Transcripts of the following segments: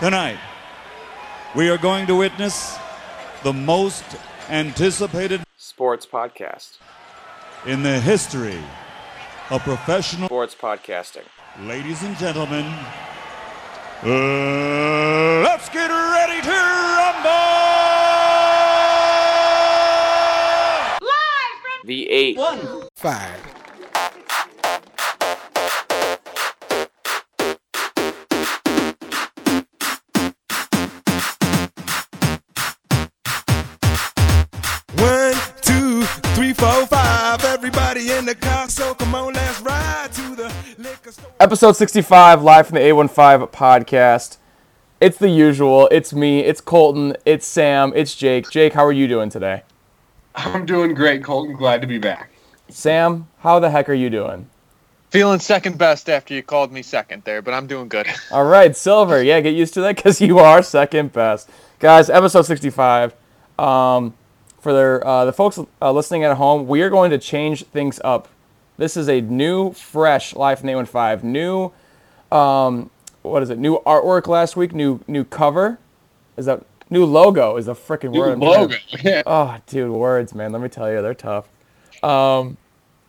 Tonight, we are going to witness the most anticipated sports podcast in the history of professional sports podcasting. Ladies and gentlemen, uh, let's get ready to rumble! The eight. One. Five. Everybody in the car, so come on, let's ride to the liquor store. Episode 65, live from the 815 podcast. It's the usual. It's me, it's Colton, it's Sam, it's Jake. Jake, how are you doing today? I'm doing great, Colton. Glad to be back. Sam, how the heck are you doing? Feeling second best after you called me second there, but I'm doing good. All right, Silver. Yeah, get used to that because you are second best. Guys, episode 65. Um, for their, uh, the folks uh, listening at home, we are going to change things up. This is a new, fresh Live from the 815. New, um, what is it? New artwork last week. New new cover. Is that new logo? Is a freaking New word. I'm logo. Yeah. Oh, dude, words, man. Let me tell you, they're tough. Um,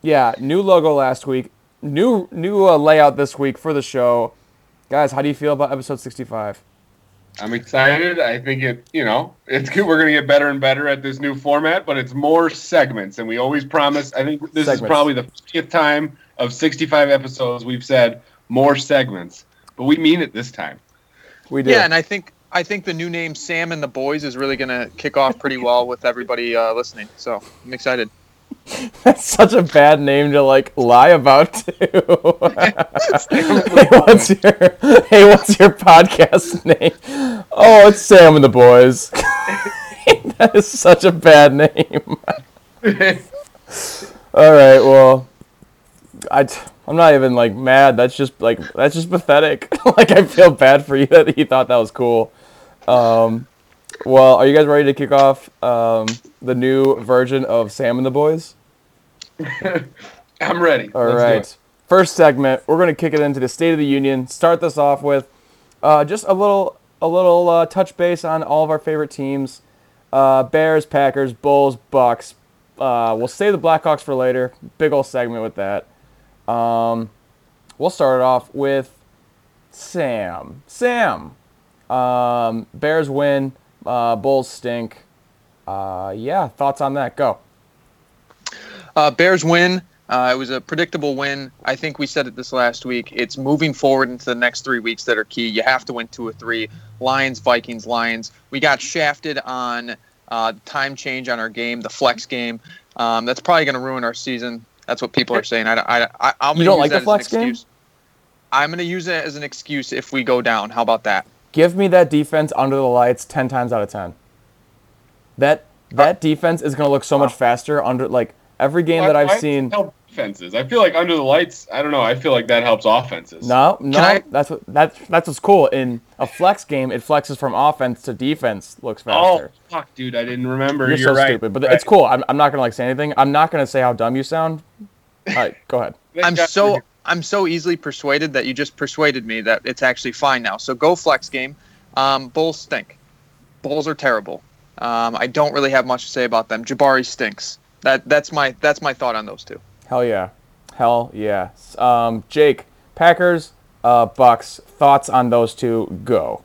yeah, new logo last week. New new uh, layout this week for the show. Guys, how do you feel about episode 65? I'm excited. I think it, you know, it's good. We're going to get better and better at this new format, but it's more segments. And we always promise, I think this is probably the 50th time of 65 episodes we've said more segments, but we mean it this time. We do. Yeah, and I think I think the new name Sam and the Boys is really gonna kick off pretty well with everybody uh, listening. So I'm excited. That's such a bad name to like lie about too. hey, what's your Hey, what's your podcast name? Oh, it's Sam and the Boys. that is such a bad name. All right, well, I I'm not even like mad. That's just like that's just pathetic. like I feel bad for you that you thought that was cool. Um, well, are you guys ready to kick off um, the new version of Sam and the Boys? I'm ready. All right. First segment, we're going to kick it into the State of the Union. Start this off with uh, just a little a little uh, touch base on all of our favorite teams: uh, Bears, Packers, Bulls, Bucks. Uh, we'll save the Blackhawks for later. Big old segment with that. Um, we'll start it off with Sam. Sam. Um, Bears win. Uh, Bulls stink. Uh, yeah, thoughts on that? Go. Uh, Bears win. Uh, it was a predictable win. I think we said it this last week. It's moving forward into the next three weeks that are key. You have to win two or three. Lions, Vikings, Lions. We got shafted on uh, time change on our game, the flex game. Um, that's probably going to ruin our season. That's what people are saying. I, I, I, I'm You don't like the that as an flex game? I'm going to use it as an excuse if we go down. How about that? Give me that defense under the lights 10 times out of 10. That that defense is going to look so much faster under like every game that Why- I've why seen. Help defenses. I feel like under the lights. I don't know. I feel like that helps offenses. No, no, I- that's what that's that's what's cool. In a flex game, it flexes from offense to defense, looks faster. Oh fuck, dude! I didn't remember. You're, You're, so right. stupid, but Right. it's cool. I'm, I'm not gonna like say anything. I'm not gonna say how dumb you sound. All right, go ahead. I'm so I'm so easily persuaded that you just persuaded me that it's actually fine now. So go flex game. Um, Bulls stink. Bulls are terrible. Um, I don't really have much to say about them. Jabari stinks. That that's my that's my thought on those two. Hell yeah, hell yeah. Um, Jake, Packers, uh, Bucks. Thoughts on those two? Go.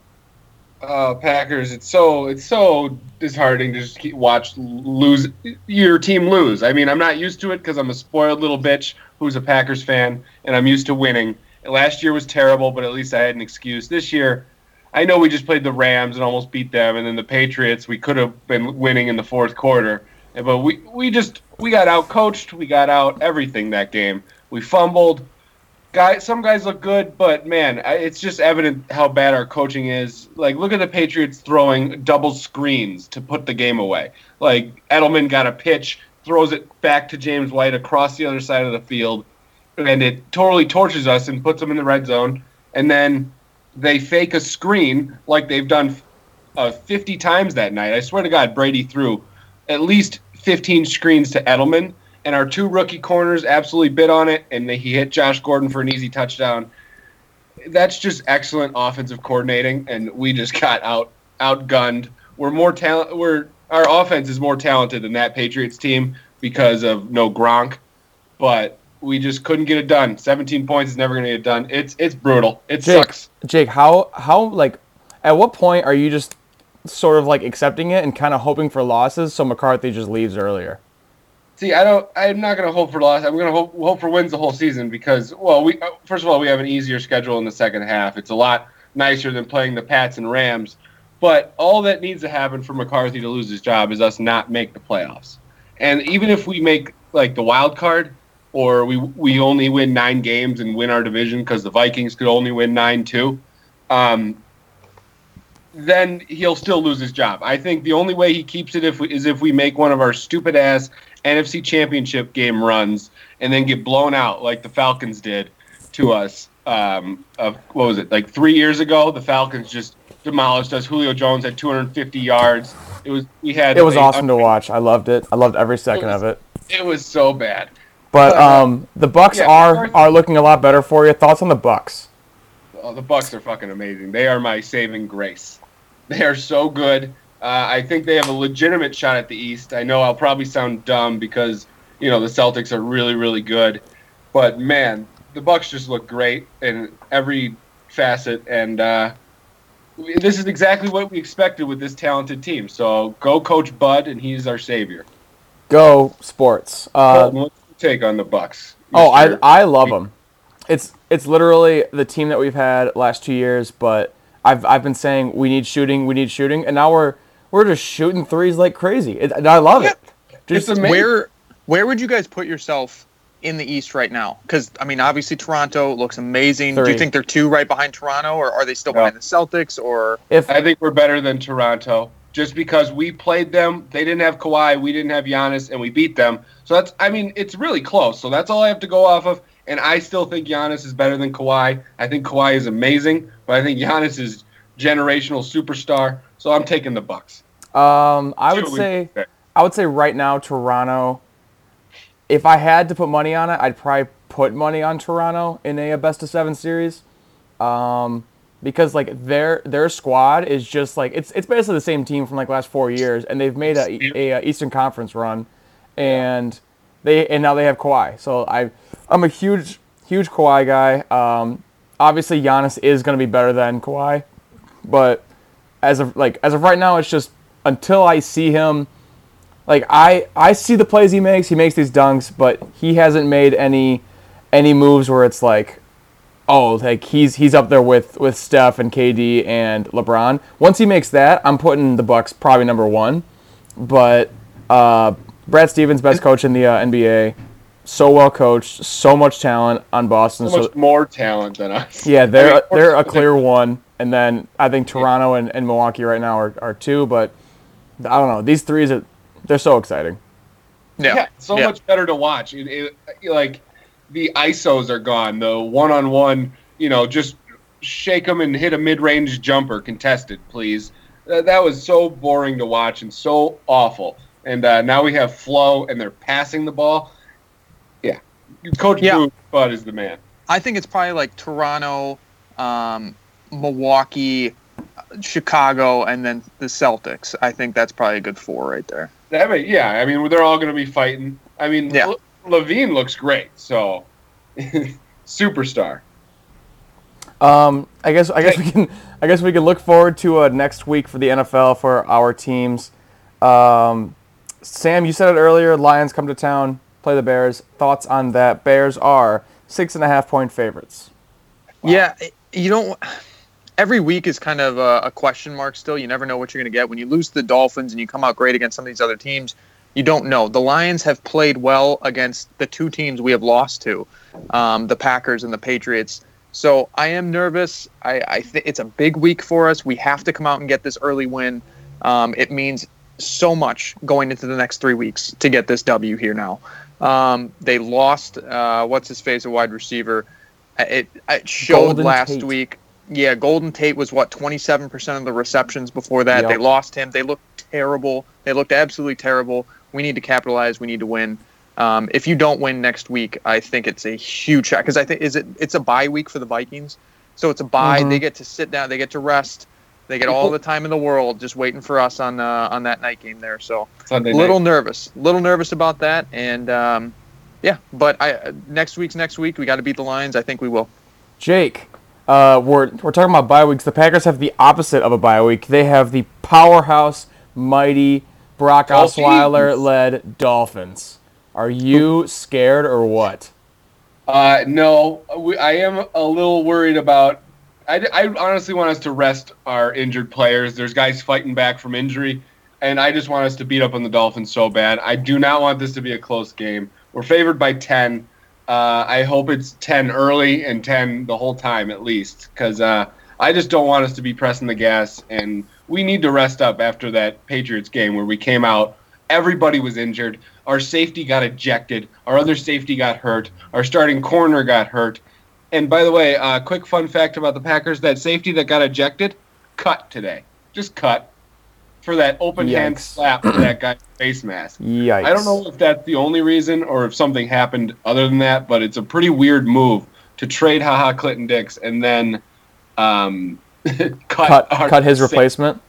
uh, Packers. It's so it's so disheartening to just keep, watch lose your team lose. I mean, I'm not used to it because I'm a spoiled little bitch who's a Packers fan, and I'm used to winning. Last year was terrible, but at least I had an excuse. This year, I know we just played the Rams and almost beat them, and then the Patriots. We could have been winning in the fourth quarter, but we we just we got out coached. We got out everything that game. We fumbled guys some guys look good but man it's just evident how bad our coaching is like look at the patriots throwing double screens to put the game away like edelman got a pitch throws it back to james white across the other side of the field and it totally torches us and puts them in the red zone and then they fake a screen like they've done uh, 50 times that night i swear to god brady threw at least 15 screens to edelman and our two rookie corners absolutely bit on it, and he hit Josh Gordon for an easy touchdown. that's just excellent offensive coordinating, and we just got out outgunned. We're more talent. We're our offense is more talented than that Patriots team because of no Gronk, but we just couldn't get it done. 17 points is never going to get done. It's it's brutal. It Jake, sucks. Jake, how how like at what point are you just sort of like accepting it and kind of hoping for losses so McCarthy just leaves earlier? See, I don't. I'm not going to hope for loss. I'm going to hope hope for wins the whole season because, well, we uh, first of all we have an easier schedule in the second half. It's a lot nicer than playing the Pats and Rams. But all that needs to happen for McCarthy to lose his job is us not make the playoffs. And even if we make like the wild card, or we we only win nine games and win our division because the Vikings could only win nine too, um, then he'll still lose his job. I think the only way he keeps it if we, is if we make one of our stupid ass NFC Championship game runs and then get blown out like the Falcons did to us. Um, of what was it like three years ago? The Falcons just demolished us. Julio Jones had 250 yards. It was we had It was awesome to watch. I loved it. I loved every second of it. It was so bad. But uh, um, the Bucks yeah, are are looking a lot better for you. Thoughts on the Bucks? Oh, the Bucks are fucking amazing. They are my saving grace. They are so good. Uh, I think they have a legitimate shot at the East. I know I'll probably sound dumb because you know the Celtics are really really good, but man, the Bucks just look great in every facet, and uh, this is exactly what we expected with this talented team. So go, Coach Bud, and he's our savior. Go sports. Uh, Colton, what's your take on the Bucks? Oh, I I love them. It's it's literally the team that we've had last two years. But I've I've been saying we need shooting, we need shooting, and now we're we're just shooting threes like crazy. It, and I love it. It's amazing. Where where would you guys put yourself in the East right now? Because I mean, obviously Toronto looks amazing. Do you think they're two right behind Toronto, or are they still No. behind the Celtics? Or if I think we're better than Toronto just because we played them. They didn't have Kawhi, we didn't have Giannis, and we beat them. So that's, I mean, it's really close. So that's all I have to go off of. And I still think Giannis is better than Kawhi. I think Kawhi is amazing, but I think Giannis is generational superstar. So I'm taking the Bucks. um, I would say I would say right now Toronto. If I had to put money on it, I'd probably put money on Toronto in a, best of seven series, um, because like their their squad is just like it's it's basically the same team from like last four years, and they've made a, a, a Eastern Conference run, and they and now they have Kawhi. So I I'm a huge huge Kawhi guy. Um, obviously Giannis is going to be better than Kawhi, but as of like as of right now, it's just until I see him. Like I I see the plays he makes. He makes these dunks, but he hasn't made any any moves where it's like, oh, like he's he's up there with with Steph and KD and LeBron. Once he makes that, I'm putting the Bucks probably number one. But uh, Brad Stevens, best coach in the uh, NBA, so well coached, so much talent on Boston. So So, much more talent than us. yeah, they're I mean, they're a clear one, and then I think Toronto and, and Milwaukee right now are, are two. But I don't know these threes are they're so exciting. yeah, Yeah, so yeah. much better to watch. It, it, like the ISOs are gone. The one-on-one, you know, just shake them and hit a mid-range jumper contested, please. That, that was so boring to watch and so awful. And uh, now we have flow, and they're passing the ball. Yeah, Coach Yeah. Bud is the man. I think it's probably like Toronto, um, Milwaukee, Chicago, and then the Celtics. I think that's probably a good four right there. I mean, yeah, I mean they're all going to be fighting. I mean, Yeah. Le- LaVine looks great, so superstar. Um, I guess I guess we can I guess we can look forward to uh, next week for the NFL for our teams. Um, Sam, you said it earlier. Lions come to town, play the Bears. Thoughts on that? Bears are six and a half point favorites. Yeah, you don't. Every week is kind of a, a question mark still. You never know what you're going to get. When you lose to the Dolphins and you come out great against some of these other teams, you don't know. The Lions have played well against the two teams we have lost to, um, the Packers and the Patriots. So I am nervous. I, I think it's a big week for us. We have to come out and get this early win. Um, it means so much going into the next three weeks to get this W here now. Um, they lost, uh, what's his face, a wide receiver. It, it showed Golden last Tate. week. Yeah, Golden Tate was what 27% of the receptions before that. Yep. They lost him. They looked terrible. They looked absolutely terrible. We need to capitalize. We need to win. Um, if you don't win next week, I think it's a huge shot because I think is it it's a bye week for the Vikings. So it's a bye. Mhm. They get to sit down. They get to rest. They get all the time in the world just waiting for us on uh, on that night game there. So Sunday a night. little nervous, little nervous about that. And um, yeah, but I next week's next week. We got to beat the Lions. I think we will. Jake, uh, we're we're talking about bye weeks. The Packers have the opposite of a bye week. They have the powerhouse, mighty Brock. Osweiler led Dolphins. Are you scared or what? Uh, no, we, I am a little worried about. I, I honestly want us to rest our injured players. There's guys fighting back from injury, and I just want us to beat up on the Dolphins so bad. I do not want this to be a close game. We're favored by 10. Uh, I hope it's 10 early and 10 the whole time at least, because uh, I just don't want us to be pressing the gas, and we need to rest up after that Patriots game where we came out. Everybody was injured. Our safety got ejected. Our other safety got hurt. Our starting corner got hurt. And by the way, uh, quick fun fact about the Packers: that safety that got ejected, cut today, just cut for that open hand slap to that guy's face mask. Yikes! I don't know if that's the only reason or if something happened other than that, but it's a pretty weird move to trade Ha Ha Clinton-Dix and then um, cut Cut cut his replacement.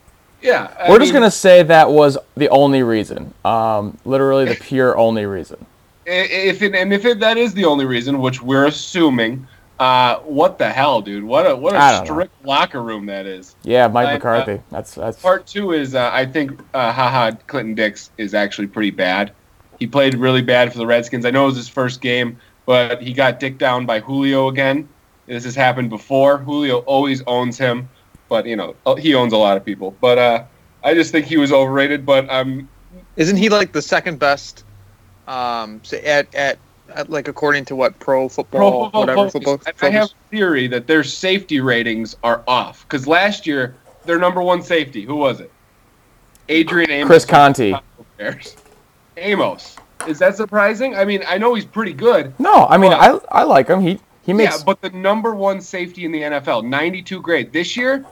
Yeah, I We're just gonna say that was the only reason. Um, literally the pure only reason. if it, and if it, that is the only reason, which we're assuming. Uh, what the hell, dude? What a what a don't know. strict locker room that is. Yeah, Mike I- uh, McCarthy. that's that's Part two is uh, I think uh, Ha Ha Clinton-Dix is actually pretty bad. He played really bad for the Redskins. I know it was his first game, but he got dicked down by Julio again. This has happened before. Julio always owns him, but you know uh, he owns a lot of people. But uh, I just think he was overrated. But um, Isn't he like the second best? Um, say at, at at like according to what pro football, Pro Football whatever Focus, football. I- I have a theory that their safety ratings are off because last year their number one safety, who was it? Adrian Amos. Chris Conti. Amos. Is that surprising? I mean, I know he's pretty good. No, I mean I I like him. He he makes yeah, but the number one safety in the NFL, 92 grade. This year,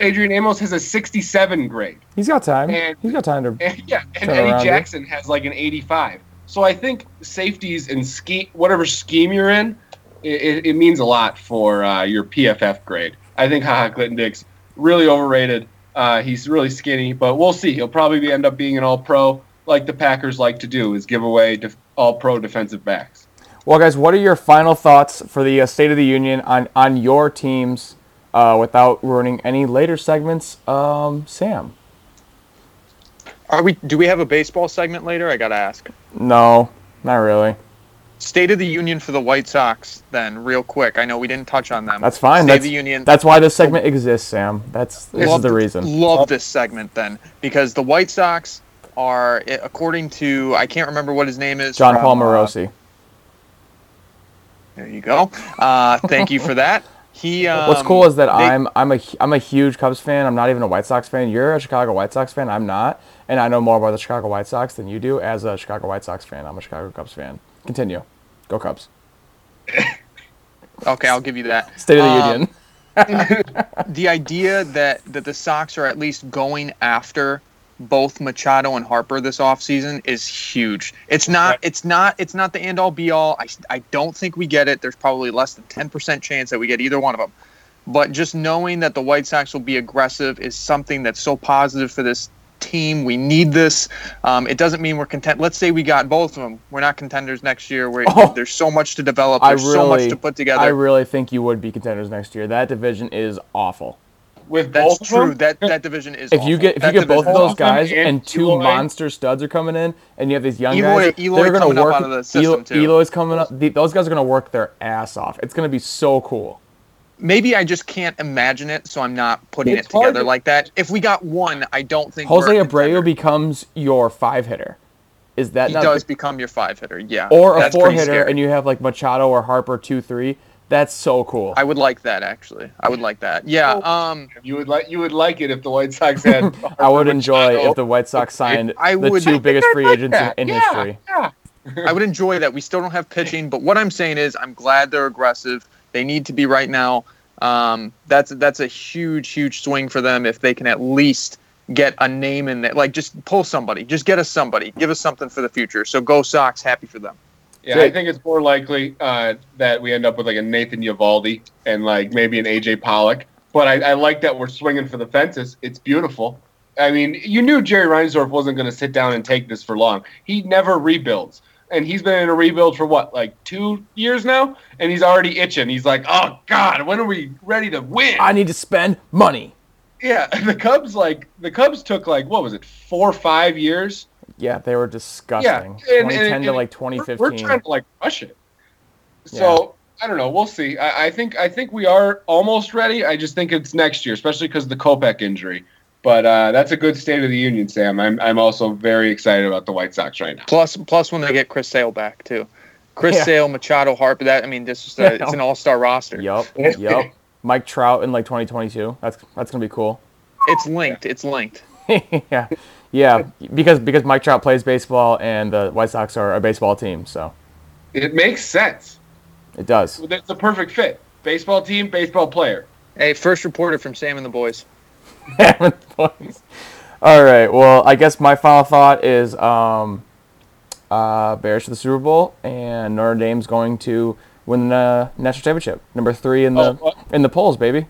Adrian Amos has a 67 grade. he's got time. and- he's got time to And yeah, and Eddie around here. Jackson has like an 85. So I think safeties and scheme, whatever scheme you're in, it, it, it means a lot for uh, your PFF grade. I think Ha Ha Clinton-Dix really overrated. Uh, he's really skinny, but we'll see. He'll probably be, end up being an All Pro, like the Packers like to do, is give away def- All Pro defensive backs. Well, guys, what are your final thoughts for the uh, State of the Union on on your teams uh, without ruining any later segments? Um, Sam. Are we? Do we have a baseball segment later? I gotta ask. No, not really. State of the Union for the White Sox, then, real quick. I know we didn't touch on them. That's fine. State That's of the Union. That's why this segment exists, Sam. That's this is the reason. Love this segment then, because the White Sox are, according to I can't remember what his name is. John from, Paul uh, Morosi. There you go. Uh, thank you for that. He. Um, What's cool is that they- I'm I'm a I'm a huge Cubs fan. I'm not even a White Sox fan. You're a Chicago White Sox fan. I'm not, and I know more about the Chicago White Sox than you do. As a Chicago White Sox fan, I'm a Chicago Cubs fan. Continue. Go Cubs. Okay, I'll give you that. State of the Um, Union. the idea that that the Sox are at least going after both Machado and Harper this offseason is huge. It's not it's not it's not the end all be all. I, I don't think we get it. There's probably less than 10% chance that we get either one of them. But just knowing that the White Sox will be aggressive is something that's so positive for this team. We need this. Um, it doesn't mean we're content. Let's say we got both of them. We're not contenders next year. We're, Oh. there's so much to develop. There's so much to put together. I really think you would be contenders next year. That division is awful. With That's both of true. them, That that division is. If you get if That you get both of those guys and and two Eloy. monster studs are coming in, and you have these young Eloy- guys, Eloy they're gonna work. out of the system, Elo- too. Eloy's coming up. the- Those guys are gonna work their ass off. It's gonna be so cool. maybe I just can't imagine it, so I'm not putting It's it together hard like that. If we got one, I don't think Jose we're Abreu contender. becomes your five hitter. Is that He not does the- become your five hitter, yeah. or a four hitter, scary. and you have like Machado or Harper two three? That's so cool. I would like that actually. I would like that. Yeah. Um. you would like you would like it if the White Sox had. I would enjoy Machado. if the White Sox signed I the would- two biggest free agents in, in Yeah, history. Yeah. I would enjoy that. We still don't have pitching, but what I'm saying is, I'm glad they're aggressive. They need to be right now. Um, that's that's a huge, huge swing for them if they can at least get a name in there. Like, just pull somebody, just get us somebody, give us something for the future. So go Sox, happy for them. Yeah, Jake. I think it's more likely uh, that we end up with like a Nathan Eovaldi and like maybe an AJ Pollock. But I, I like that we're swinging for the fences. It's beautiful. I mean, you knew Jerry Reinsdorf wasn't going to sit down and take this for long. He never rebuilds. And he's been in a rebuild for what, like two years now? And he's already itching. He's like, oh, God, when are we ready to win? I need to spend money. yeah, the Cubs, like, the Cubs took, like, what was it, four or five years? Yeah, they were disgusting. Yeah, and- 2010 and- to and like we're- 2015. We're, trying to like rush it. So I don't know. We'll see. I, I think I think we are almost ready. I just think it's next year, especially because of the Kopech injury. But uh, that's a good State of the Union, Sam. I'm I'm also very excited about the White Sox right now. Plus, plus when they get Chris Sale back too. Chris Yeah. Sale, Machado, Harper. That I mean, this is a, it's an all-star roster. Yup, yup. Mike Trout in like 2022. That's that's gonna be cool. It's linked. It's linked. yeah, yeah. Because because Mike Trout plays baseball and the White Sox are a baseball team, so It makes sense. it does. It's a perfect fit. Baseball team, baseball player. Hey, first reporter from Sam and the boys. All right. Well, I guess my final thought is um, uh, Bears to the Super Bowl, and Notre Dame's going to win the national championship. Number three in the Oh, uh, in the polls, baby.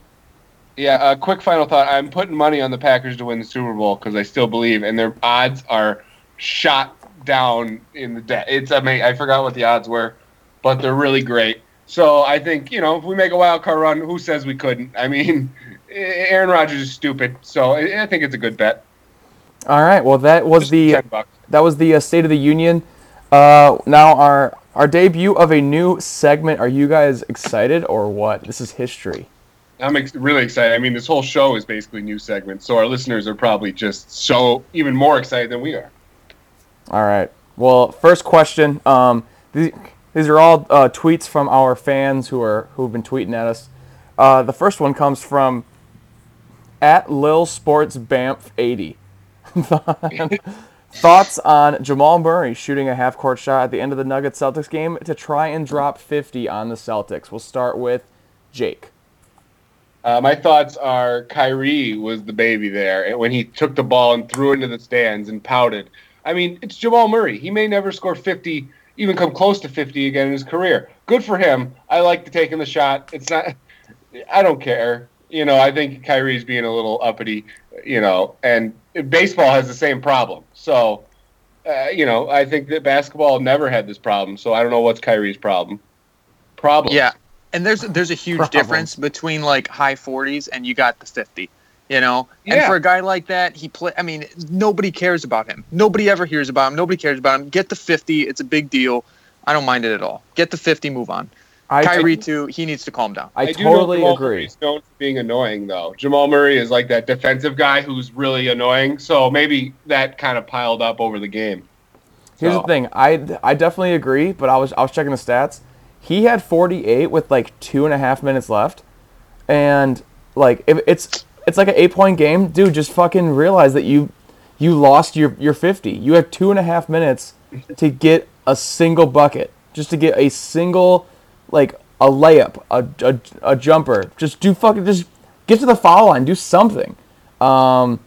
Yeah, a quick final thought. I'm putting money on the Packers to win the Super Bowl because I still believe, and their odds are shot down in the debt. It's amazing. I forgot what the odds were, but they're really great. So I think you know if we make a wild card run, who says we couldn't? I mean, Aaron Rodgers is stupid, so I I think it's a good bet. All right. Well, that was Just the that was the uh, State of the Union. Uh, now our our debut of a new segment. Are you guys excited or what? This is history. I'm ex- really excited. I mean, this whole show is basically new segments, so our listeners are probably just so even more excited than we are. All right. Well, first question. Um, these, are all uh, tweets from our fans who are who've been tweeting at us. Uh, the first one comes from at Lil Sports Bamf eighty. Thoughts on Jamal Murray shooting a half court shot at the end of the Nuggets Celtics game to try and drop 50 on the Celtics? We'll start with Jake. Uh, my thoughts are Kyrie was the baby there when he took the ball and threw it into the stands and pouted. I mean, it's Jamal Murray. He may never score 50, even come close to 50 again in his career. Good for him. I like to taking the shot. It's not. I don't care. You know, I think Kyrie's being a little uppity. You know, and baseball has the same problem. So, uh, you know, I think that basketball never had this problem. So I don't know what's Kyrie's problem. Problem. Yeah, and there's there's a huge Problem. difference between like high 40s and you got the 50. You know, and for a guy like that, he play. I mean, nobody cares about him. Nobody ever hears about him. Nobody cares about him. Get the 50. It's a big deal. I don't mind it at all. Get the 50. Move on. I, Kyrie too. He needs to calm down. I, do know totally Jamal agree. Murray's known for being annoying, though. Jamal Murray is like that defensive guy who's really annoying. So maybe that kind of piled up over the game. Here's So- the thing. I, I definitely agree, but I was I was checking the stats. He had 48 with like two and a half minutes left, and like if it's it's like an eight point game, dude. Just fucking realize that you you lost your your 50. You had two and a half minutes to get a single bucket, just to get a single like a layup, a, a, a jumper. Just do fucking just get to the foul line. Do something. Um,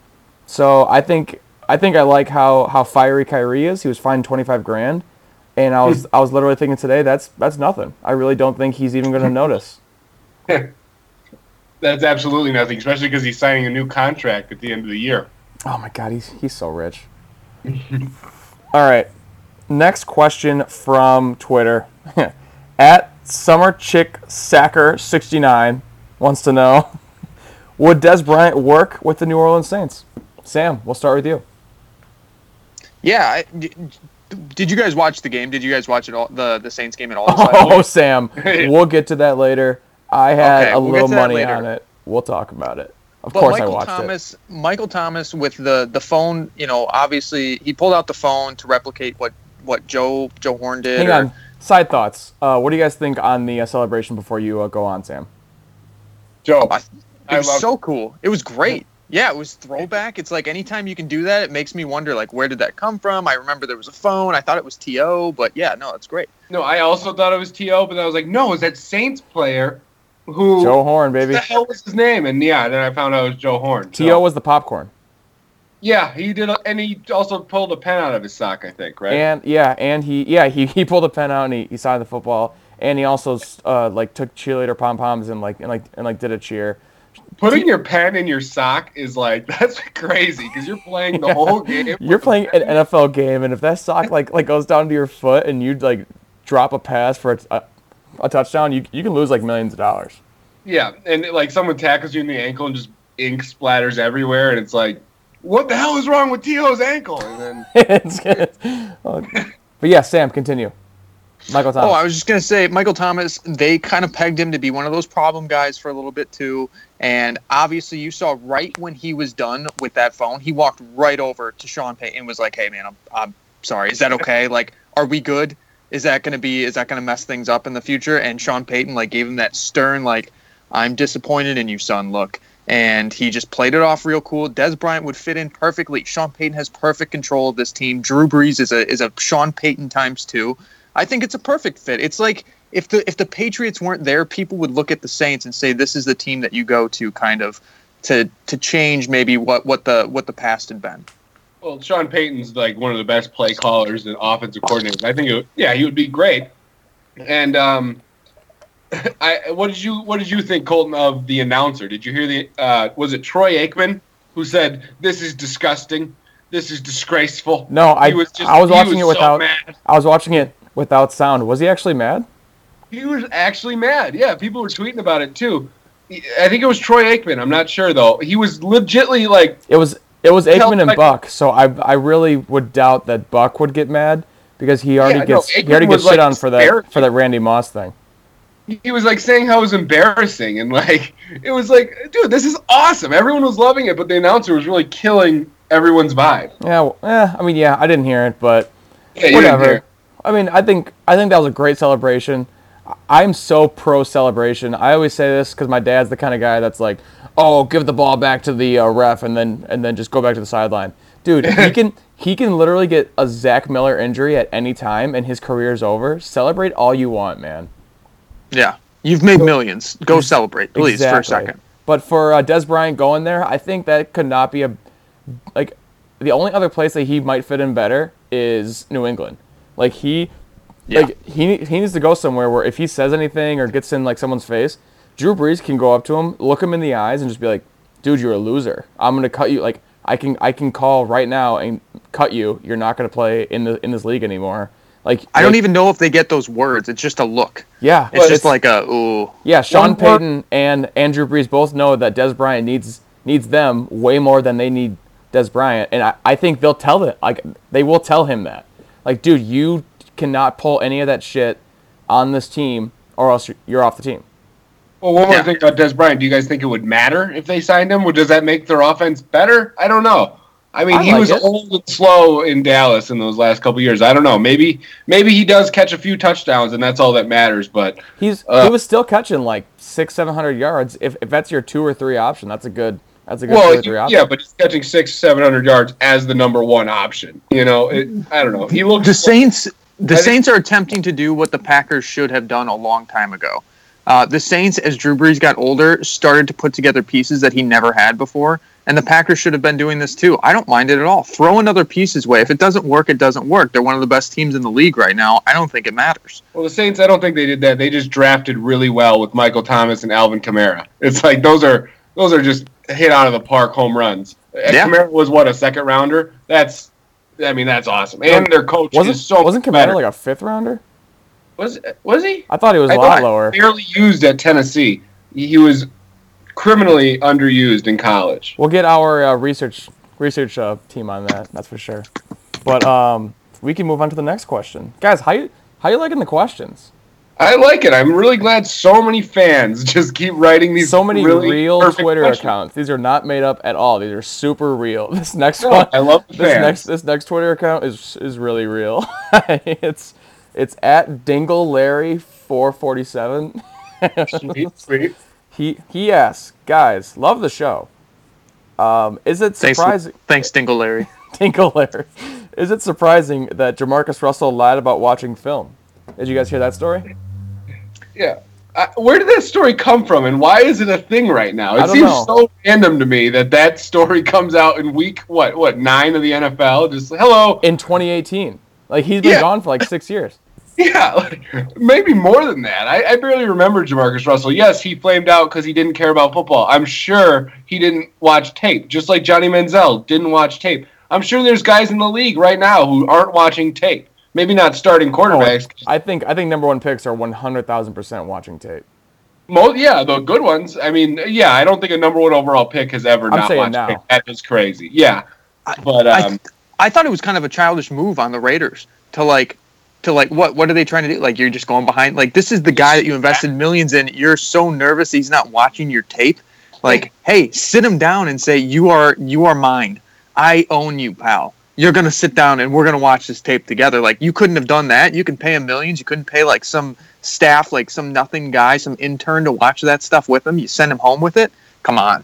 so I think I think I like how how fiery Kyrie is. He was fined 25 grand, and I was I was literally thinking today that's that's nothing. I really don't think he's even going to notice. That's absolutely nothing, especially because he's signing a new contract at the end of the year. Oh my god, he's he's so rich. All right. Next question from Twitter. At Summer Chick Sacker 69 wants to know Would Dez Bryant work with the New Orleans Saints? Sam, we'll start with you. Yeah. I, d- did you guys watch the game? Did you guys watch it all the the Saints game at all? this Oh. Sam, we'll get to that later. I had Okay, a we'll little money on it. We'll talk about it. Of But course, I Michael watched Thomas, Michael Thomas with the the phone, you know, obviously he pulled out the phone to replicate what what Joe Joe Horn did. Hang or- on. Side thoughts. Uh, what do you guys think on the uh, celebration before you uh, go on, Sam? Joe, I- It I was love- so cool. It was great. Yeah, it was throwback. It's like anytime you can do that, it makes me wonder like where did that come from? I remember there was a phone. I thought it was T.O., but yeah, no, it's great. no, I also thought it was T.O., but I was like, no, it's that Saints player who. Joe Horn, baby. What the hell was his name? And yeah, then I found out it was Joe Horn. So- T.O. was the popcorn. Yeah, he did, and he also pulled a pen out of his sock. I think, right? And yeah, and he yeah he, he pulled a pen out and he, he signed the football. And he also uh, like took cheerleader pom poms and like and like and like did a cheer. Putting your pen in your sock is like that's crazy because you're playing the whole game. You're playing an NFL game, and if that sock like like goes down to your foot and you like drop a pass for a, a, a touchdown, you you can lose like millions of dollars. Yeah, and like someone tackles you in the ankle and just ink splatters everywhere, and it's like, what the hell is wrong with T.O.'s ankle? And then. Oh, but yeah, Sam, continue. Michael Thomas. Oh, I was just gonna say, Michael Thomas. They kind of pegged him to be one of those problem guys for a little bit too. And obviously, you saw right when he was done with that phone, he walked right over to Sean Payton and was like, "Hey, man, I'm, I'm sorry. Is that okay? like, are we good? Is that gonna be? Is that gonna mess things up in the future?" And Sean Payton like gave him that stern, like, "I'm disappointed in you, son. Look." And he just played it off real cool. Dez Bryant would fit in perfectly. Sean Payton has perfect control of this team. Drew Brees is a is a Sean Payton times two. I think it's a perfect fit. It's like if the if the Patriots weren't there, people would look at the Saints and say this is the team that you go to kind of to to change maybe what what the what the past had been. Well, Sean Payton's like one of the best play callers and offensive coordinators. I think, it would, yeah, he would be great. And um, I, what did you what did you think, Colton, of the announcer? Did you hear the? Uh, was it Troy Aikman who said this is disgusting, this is disgraceful? no, I He was just- I was watching was it without mad. I was watching it without sound. Was he actually mad? He was actually mad. Yeah, people were tweeting about it too. I think it was Troy Aikman. I'm not sure though. He was legitly like, It was it was Aikman and Buck, so I I really would doubt that Buck would get mad because he already Yeah, no, gets he already gets shit like, on for that for that Randy Moss thing. he was like saying how it was embarrassing and like it was like, dude, this is awesome. Everyone was loving it, but the announcer was really killing everyone's vibe. Yeah, well, eh, I mean, yeah, I didn't hear it, but Yeah, whatever. I mean, I think I think that was a great celebration. I'm so pro celebration. I always say this because my dad's the kind of guy that's like, "Oh, give the ball back to the uh, ref and then and then just go back to the sideline." Dude, he can he can literally get a Zach Miller injury at any time and his career's over. Celebrate all you want, man. Yeah, you've made millions. Go celebrate, please, for a second. But for uh, Dez Bryant going there, I think that could not be a like the only other place that he might fit in better is New England. Like he, Yeah. like he he needs to go somewhere where if he says anything or gets in like someone's face, Drew Brees can go up to him, look him in the eyes, and just be like, "Dude, you're a loser. I'm gonna cut you. Like I can I can call right now and cut you. You're not gonna play in the in this league anymore." Like I don't even know if they get those words. It's just a look. Yeah, It's just like a ooh. Yeah, Sean One more- Payton and Andrew Brees both know that Dez Bryant needs needs them way more than they need Dez Bryant, and I, I think they'll tell it. Like they will tell him that. Like, dude, you cannot pull any of that shit on this team, or else you're- you're off the team. Well, one more Yeah. thing about Dez Bryant. Do you guys think it would matter if they signed him? Or does that make their offense better? I don't know. I mean, I he like was it. old and slow in Dallas in those last couple years. I don't know. Maybe maybe he does catch a few touchdowns, and that's all that matters. But He's Uh, he was still catching like six, seven hundred yards. If, if that's your two or three option, that's a good that's a good well, or three option. yeah, but he's catching six, seven hundred yards as the number one option. You know, it, I don't know. He looks The Saints, the I think- Saints are attempting to do what the Packers should have done a long time ago. Uh, the Saints, as Drew Brees got older, started to put together pieces that he never had before, and the Packers should have been doing this too. I don't mind it at all. Throw another piece his way. If it doesn't work, it doesn't work. They're one of the best teams in the league right now. I don't think it matters. Well, the Saints, I don't think they did that. They just drafted really well with Michael Thomas and Alvin Kamara. It's like those are those are just hit out of the park home runs. Yeah. Kamara was what a second rounder. That's, I mean, that's awesome. And their coach wasn't is so wasn't Kamara better. like a fifth rounder? was was he? I thought he was a I lot lower. Barely used at Tennessee. He was criminally underused in college. We'll get our uh, research research uh, team on that. That's for sure. But um, we can move on to the next question, guys. How you how you liking the questions? I like it. I'm really glad so many fans just keep writing these. So many really real Twitter questions. accounts. These are not made up at all. These are super real. This next No, one, I love the this fans. next this next Twitter account is is really real. it's it's at Dingle Larry four forty seven. Sweet, sweet. He he asks, guys, love the show. Um, is it Thanks, surprising? thanks, Dingle Larry. Dingle Larry. Is it surprising that Jamarcus Russell lied about watching film? Did you guys hear that story? Yeah. Uh, where did that story come from, and why is it a thing right now? It seems know. so random to me that that story comes out in week what what nine of the NFL. Just hello, In 2018, like he's been Yeah. gone for like six years. yeah, like, maybe more than that. I, I barely remember Jamarcus Russell. Yes, he flamed out because he didn't care about football. I'm sure he didn't watch tape, just like Johnny Manziel didn't watch tape. I'm sure there's guys in the league right now who aren't watching tape. Maybe not starting quarterbacks. I think I think number one picks are 100,000 percent watching tape. Mo- yeah, the good ones. I mean, yeah, I don't think a number one overall pick has ever I'm not watched now. tape. That is crazy. Yeah, but I, um, I thought it was kind of a childish move on the Raiders to like to like what what are they trying to do? Like you're just going behind like this is the guy that you invested millions in. You're so nervous he's not watching your tape. Like, hey, sit him down and say you are you are mine. I own you, pal. You're gonna sit down and we're gonna watch this tape together. Like you couldn't have done that. You can pay him millions. You couldn't pay like some staff, like some nothing guy, some intern to watch that stuff with him. You send him home with it. Come on.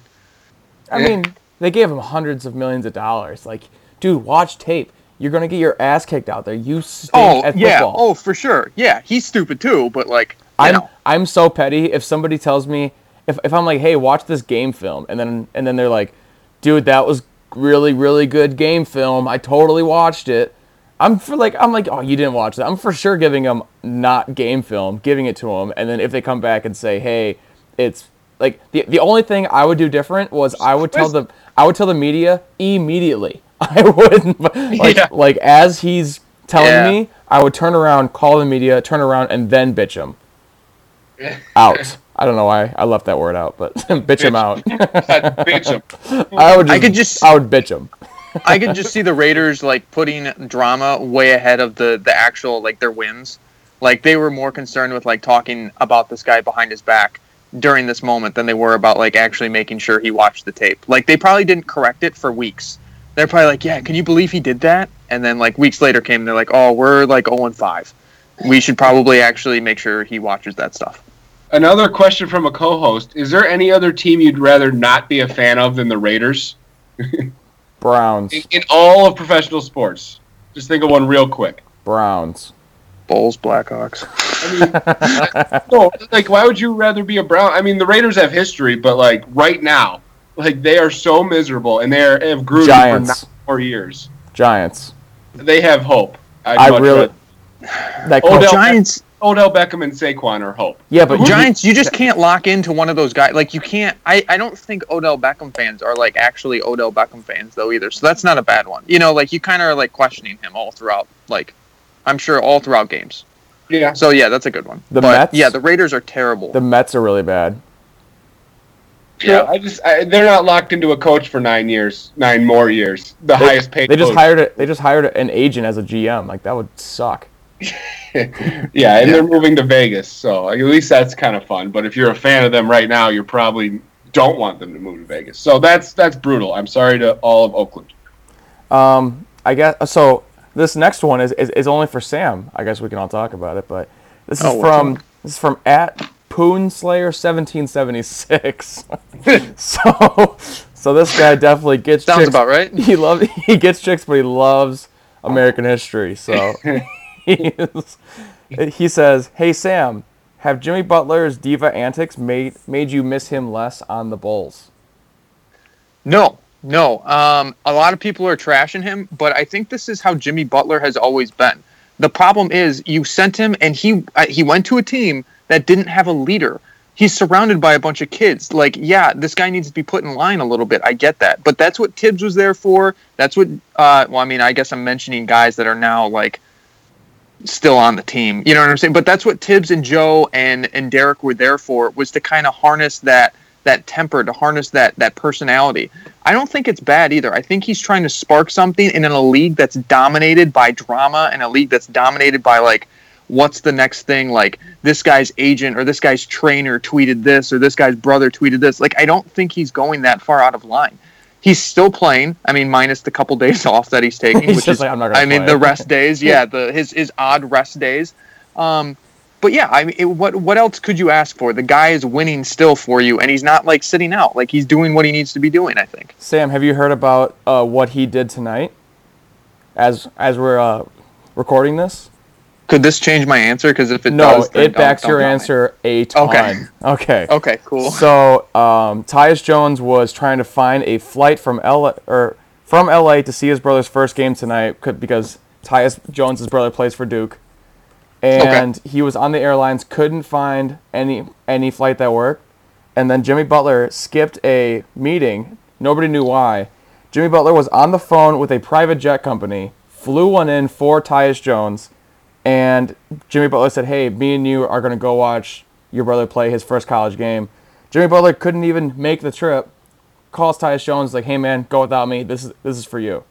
I mean, they gave him hundreds of millions of dollars. Like, dude, watch tape. You're gonna get your ass kicked out there. You stink Oh at yeah. football. Oh for sure. Yeah, he's stupid too. But like, I'm know. I'm so petty. If somebody tells me, if, if I'm like, hey, watch this game film, and then and then they're like, dude, that was really really good game film. I totally watched it. I'm for like I'm like, oh, you didn't watch that. I'm for sure giving them not game film, giving it to them, and then if they come back and say, hey, it's like the the only thing I would do different was I would tell the I would tell the media immediately. I wouldn't like Yeah. like as he's telling Yeah. me, I would turn around, call the media, turn around, and then bitch him out. I don't know why I left that word out, but bitch him out. bitch him. I would. Just, I could just- I would bitch him. I could just see the Raiders like putting drama way ahead of the the actual like their wins. Like they were more concerned with like talking about this guy behind his back during this moment than they were about like actually making sure he watched the tape. Like they probably didn't correct it for weeks. They're probably like, "Yeah, can you believe he did that?" And then like weeks later came, they're like, "Oh, we're like 0 and 5. We should probably actually make sure he watches that stuff." Another question from a co-host: Is there any other team you'd rather not be a fan of than the Raiders Browns. in, in all of professional sports? Just think of one real quick. Browns. Bulls, Blackhawks. I mean, no, like why would you rather be a Brown? I mean, the Raiders have history, but like right now, like they are so miserable, and they are, have Gruden Giants. for nine more years. Giants. They have hope. I'd I really. rather- That oh, Odell- Giants. Odell Beckham and Saquon are hope. yeah, but Giants, you just can't lock into one of those guys. Like you can't. I, I don't think Odell Beckham fans are like actually Odell Beckham fans though either. So that's not a bad one. You know, like you kind of are like questioning him all throughout. Like I'm sure all throughout games. Yeah. So yeah, that's a good one. The but, Mets? Yeah, the Raiders are terrible. the Mets are really bad. Yeah, I just I, they're not locked into a coach for nine years, nine more years. The They, highest paid. they just coach. hired a, They just hired an agent as a GM. Like that would suck. yeah, and they're moving to Vegas, so at least that's kind of fun. But if you're a fan of them right now, you probably don't want them to move to Vegas. So that's that's brutal. I'm sorry to all of Oakland. Um, I guess so. This next one is, is, is only for Sam. I guess we can all talk about it, but this is Oh, what's from this is from at Poonslayer seventeen seventy six. So so this guy definitely gets Sounds chicks. about right. He loves he gets chicks, but he loves American history. So he, is, he says, "Hey Sam, have Jimmy Butler's diva antics made made you miss him less on the Bulls?" No, no. Um, a lot of people are trashing him, but I think this is how Jimmy Butler has always been. The problem is you sent him, and he uh, he went to a team that didn't have a leader. He's surrounded by a bunch of kids. Like, yeah, this guy needs to be put in line a little bit. I get that, but that's what Thibs was there for. That's what. Uh, well, I mean, I guess I'm mentioning guys that are now like still on the team. You know what I'm saying? But that's what Thibs and Joe and and Derek were there for was to kind of harness that that temper, to harness that that personality. I don't think it's bad either. I think he's trying to spark something in a league that's dominated by drama and a league that's dominated by like what's the next thing like this guy's agent or this guy's trainer tweeted this or this guy's brother tweeted this. Like I don't think he's going that far out of line. He's still playing. I mean, minus the couple days off that he's taking, He's which is, like, "I'm not gonna I mean, the rest days. Yeah, the his his odd rest days. Um, but yeah, I mean, it, what what else could you ask for? The guy is winning still for you, and he's not like sitting out. Like he's doing what he needs to be doing. I think. Sam, have you heard about uh, what he did tonight? As as we're uh, recording this, Could this change my answer? Because if it No, does, it don't- backs don't your tell me. answer a ton. Okay. Okay. Okay, cool. So, um, Tyus Jones was trying to find a flight from L or from LA to see his brother's first game tonight because Tyus Jones's brother plays for Duke, and he was on the airlines, couldn't find any any flight that worked, and then Jimmy Butler skipped a meeting. Nobody knew why. Jimmy Butler was on the phone with a private jet company, flew one in for Tyus Jones, and Jimmy Butler said, "Hey, me and you are going to go watch your brother play his first college game." Jimmy Butler couldn't even make the trip. Calls Tyus Jones like, "Hey man, go without me. This is this is for you."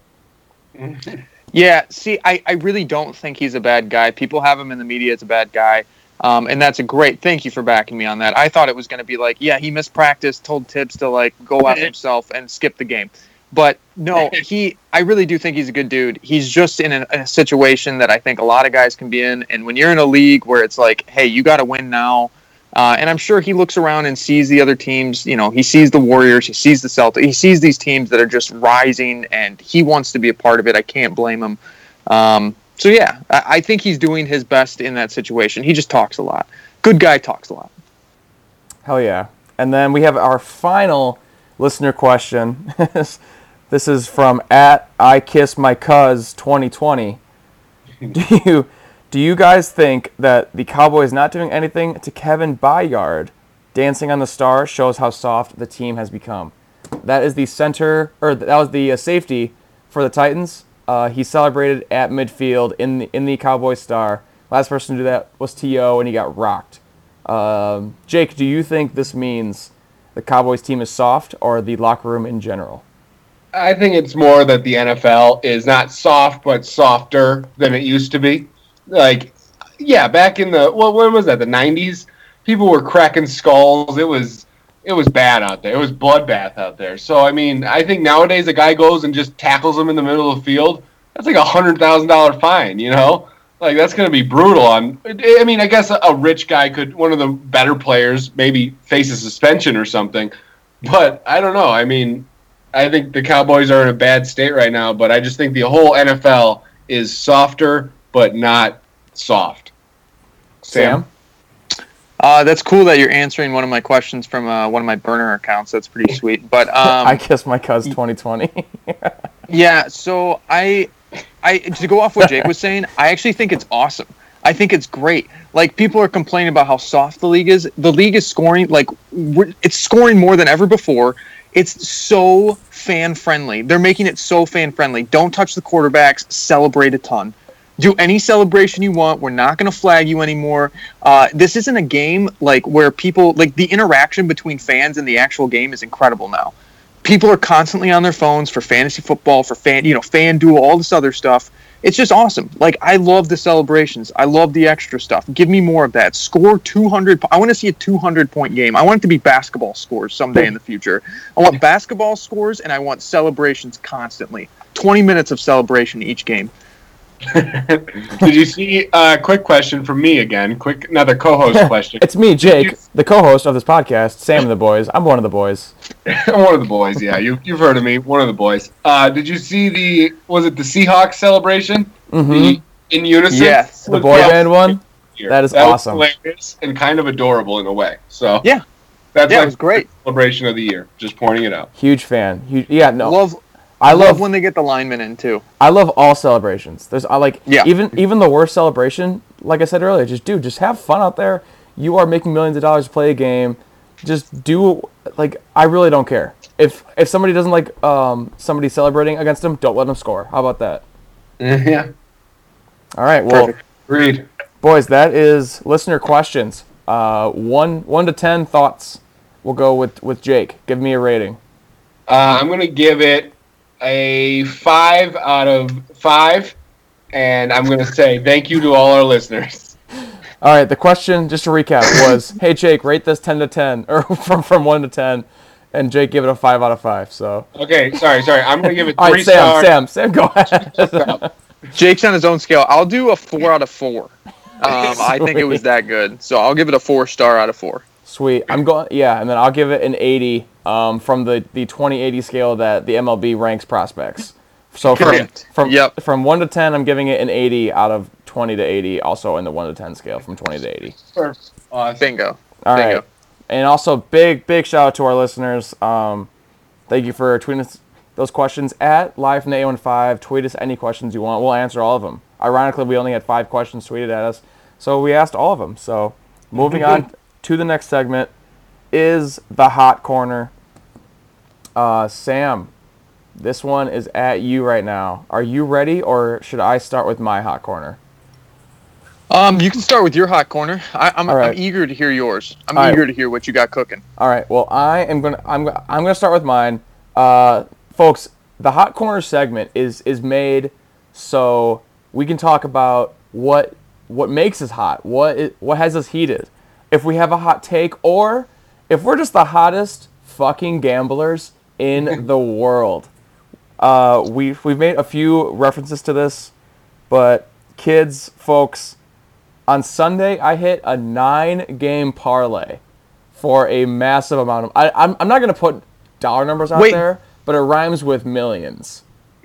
Yeah, see, I, I really don't think he's a bad guy. People have him in the media as a bad guy. Um, and that's a great thank you for backing me on that. I thought it was going to be like, yeah, he missed practice, told Thibs to like go out himself and skip the game. But no, he I really do think he's a good dude. He's just in a, a situation that I think a lot of guys can be in. And when you're in a league where it's like, hey, you got to win now. Uh, and I'm sure he looks around and sees the other teams. You know, he sees the Warriors, he sees the Celtics, he sees these teams that are just rising, and he wants to be a part of it. I can't blame him. Um, so yeah, I, I think he's doing his best in that situation. He just talks a lot. Good guy talks a lot. Hell yeah! And then we have our final listener question. this is from at I kiss my cuz 2020. Do you do you guys think that the Cowboys not doing anything to Kevin Byard dancing on the star shows how soft the team has become? That is the center, or that was the uh, safety for the Titans. Uh, he celebrated at midfield in the in the Cowboys star. Last person to do that was T.O, and he got rocked. Um, Jake, do you think this means the Cowboys team is soft, or the locker room in general? I think it's more that the NFL is not soft, but softer than it used to be. Like, yeah, back in the well, when was that? The '90s. People were cracking skulls. It was it was bad out there. It was bloodbath out there. So I mean, I think nowadays a guy goes and just tackles him in the middle of the field. That's like a hundred thousand dollar fine. You know, like that's going to be brutal. On I mean, I guess a, a rich guy could, one of the better players, maybe face a suspension or something. But I don't know. I mean, I think the Cowboys are in a bad state right now, but I just think the whole NFL is softer, but not soft. Sam? Uh, that's cool that you're answering one of my questions from uh, one of my burner accounts. That's pretty sweet. But um, I kiss my cuz 2020. Yeah, so I, I to go off what Jake was saying, I actually think it's awesome. I think it's great. Like people are complaining about how soft the league is. The league is scoring like it's scoring more than ever before. It's so fan friendly. They're making it so fan friendly. Don't touch the quarterbacks. Celebrate a ton. Do any celebration you want. We're not going to flag you anymore. Uh, this isn't a game like where people like the interaction between fans and the actual game is incredible now people are constantly on their phones for fantasy football, for fan, you know, fan duel, all this other stuff. It's just awesome. Like I love the celebrations. I love the extra stuff. Give me more of that. Score 200. I want to see a 200 point game. I want it to be basketball scores someday in the future. I want basketball scores and I want celebrations constantly. 20 minutes of celebration each game. Did you see? Uh, quick question from me again. Quick, another co-host question. it's me, Jake, the co-host of this podcast, Sam and the boys. I'm one of the boys. I'm one of the boys. Yeah, you, you've heard of me. One of the boys. Uh, did you see the? Was it the Seahawks celebration? The, in unison. Yes. The boy Yeah. band one. Here. That is was awesome. hilarious and kind of adorable in a way. So Yeah. that's Yeah, my it was great. celebration of the year. Just pointing it out. Huge fan. Huge, yeah, no. Love I love love when they get the linemen in too. I love all celebrations. There's I like Yeah. even even the worst celebration, like I said earlier, just dude, just have fun out there. You are making millions of dollars to play a game. Just do like I really don't care. If if somebody doesn't like um somebody celebrating against them, don't let them score. How about that? yeah. All right, well, Perfect. Agreed. boys, that is listener questions. Uh, one one to ten thoughts. We'll go with with Jake. Give me a rating. Uh, I'm gonna give it a five out of five, and I'm gonna say thank you to all our listeners. All right, the question, just to recap, was, "Hey Jake, rate this ten to ten, or from from one to 10. and Jake gave it a five out of five. So, Okay, sorry, sorry. I'm gonna give it all three right, Sam, stars. Sam, Sam, go ahead. Jake's on his own scale. I'll do a four out of four. Um, I think it was that good, so I'll give it a four star out of four. Sweet. I'm going, yeah, and then I'll give it an 80 um, from the the 2080 scale that the MLB ranks prospects. So from Correct. from Yep. from one to ten, I'm giving it an 80 out of 20 to 80, also in the 1 to 10 scale from 20 to 80. Perfect. Awesome. Bingo. All right, Bingo. And also, big, big shout out to our listeners. Um, thank you for tweeting us those questions at live from the 815. Tweet us any questions you want. We'll answer all of them. Ironically, we only had five questions tweeted at us, so we asked all of them. So, moving on to the next segment is the hot corner. Uh, Sam, this one is at you right now. Are you ready, or should I start with my hot corner? Um, you can start with your hot corner. I, I'm, All right. I'm eager to hear yours. I'm All right. eager to hear what you got cooking. All right. Well, I am gonna I'm I'm gonna start with mine, uh, folks. The hot corner segment is is made so we can talk about what what makes us hot, what what has us heated. If we have a hot take, or if we're just the hottest fucking gamblers in the world. Uh, we've we've made a few references to this, but kids, folks, on Sunday I hit a nine game parlay for a massive amount of. I, I'm, I'm not going to put dollar numbers out Wait. there, but it rhymes with millions.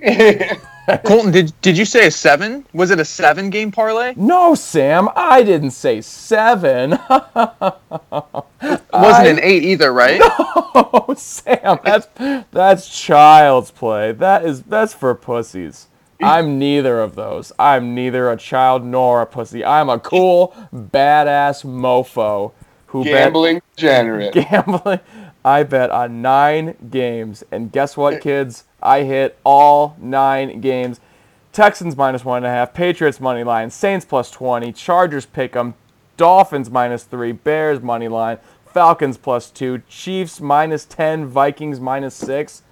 Colton, did did you say a seven? Was it a seven game parlay? No, Sam, I didn't say seven. It wasn't an eight either, right? oh, Sam, that's that's child's play. That is that's for pussies. I'm neither of those. I'm neither a child nor a pussy. I'm a cool, badass mofo who bet Gambling degenerate. gambling. I bet on nine games, and guess what, kids? I hit all nine games. Texans minus one and a half, Patriots money line, Saints plus twenty, Chargers pick 'em, Dolphins minus three, Bears money line, Falcons plus two, Chiefs minus ten, Vikings minus six.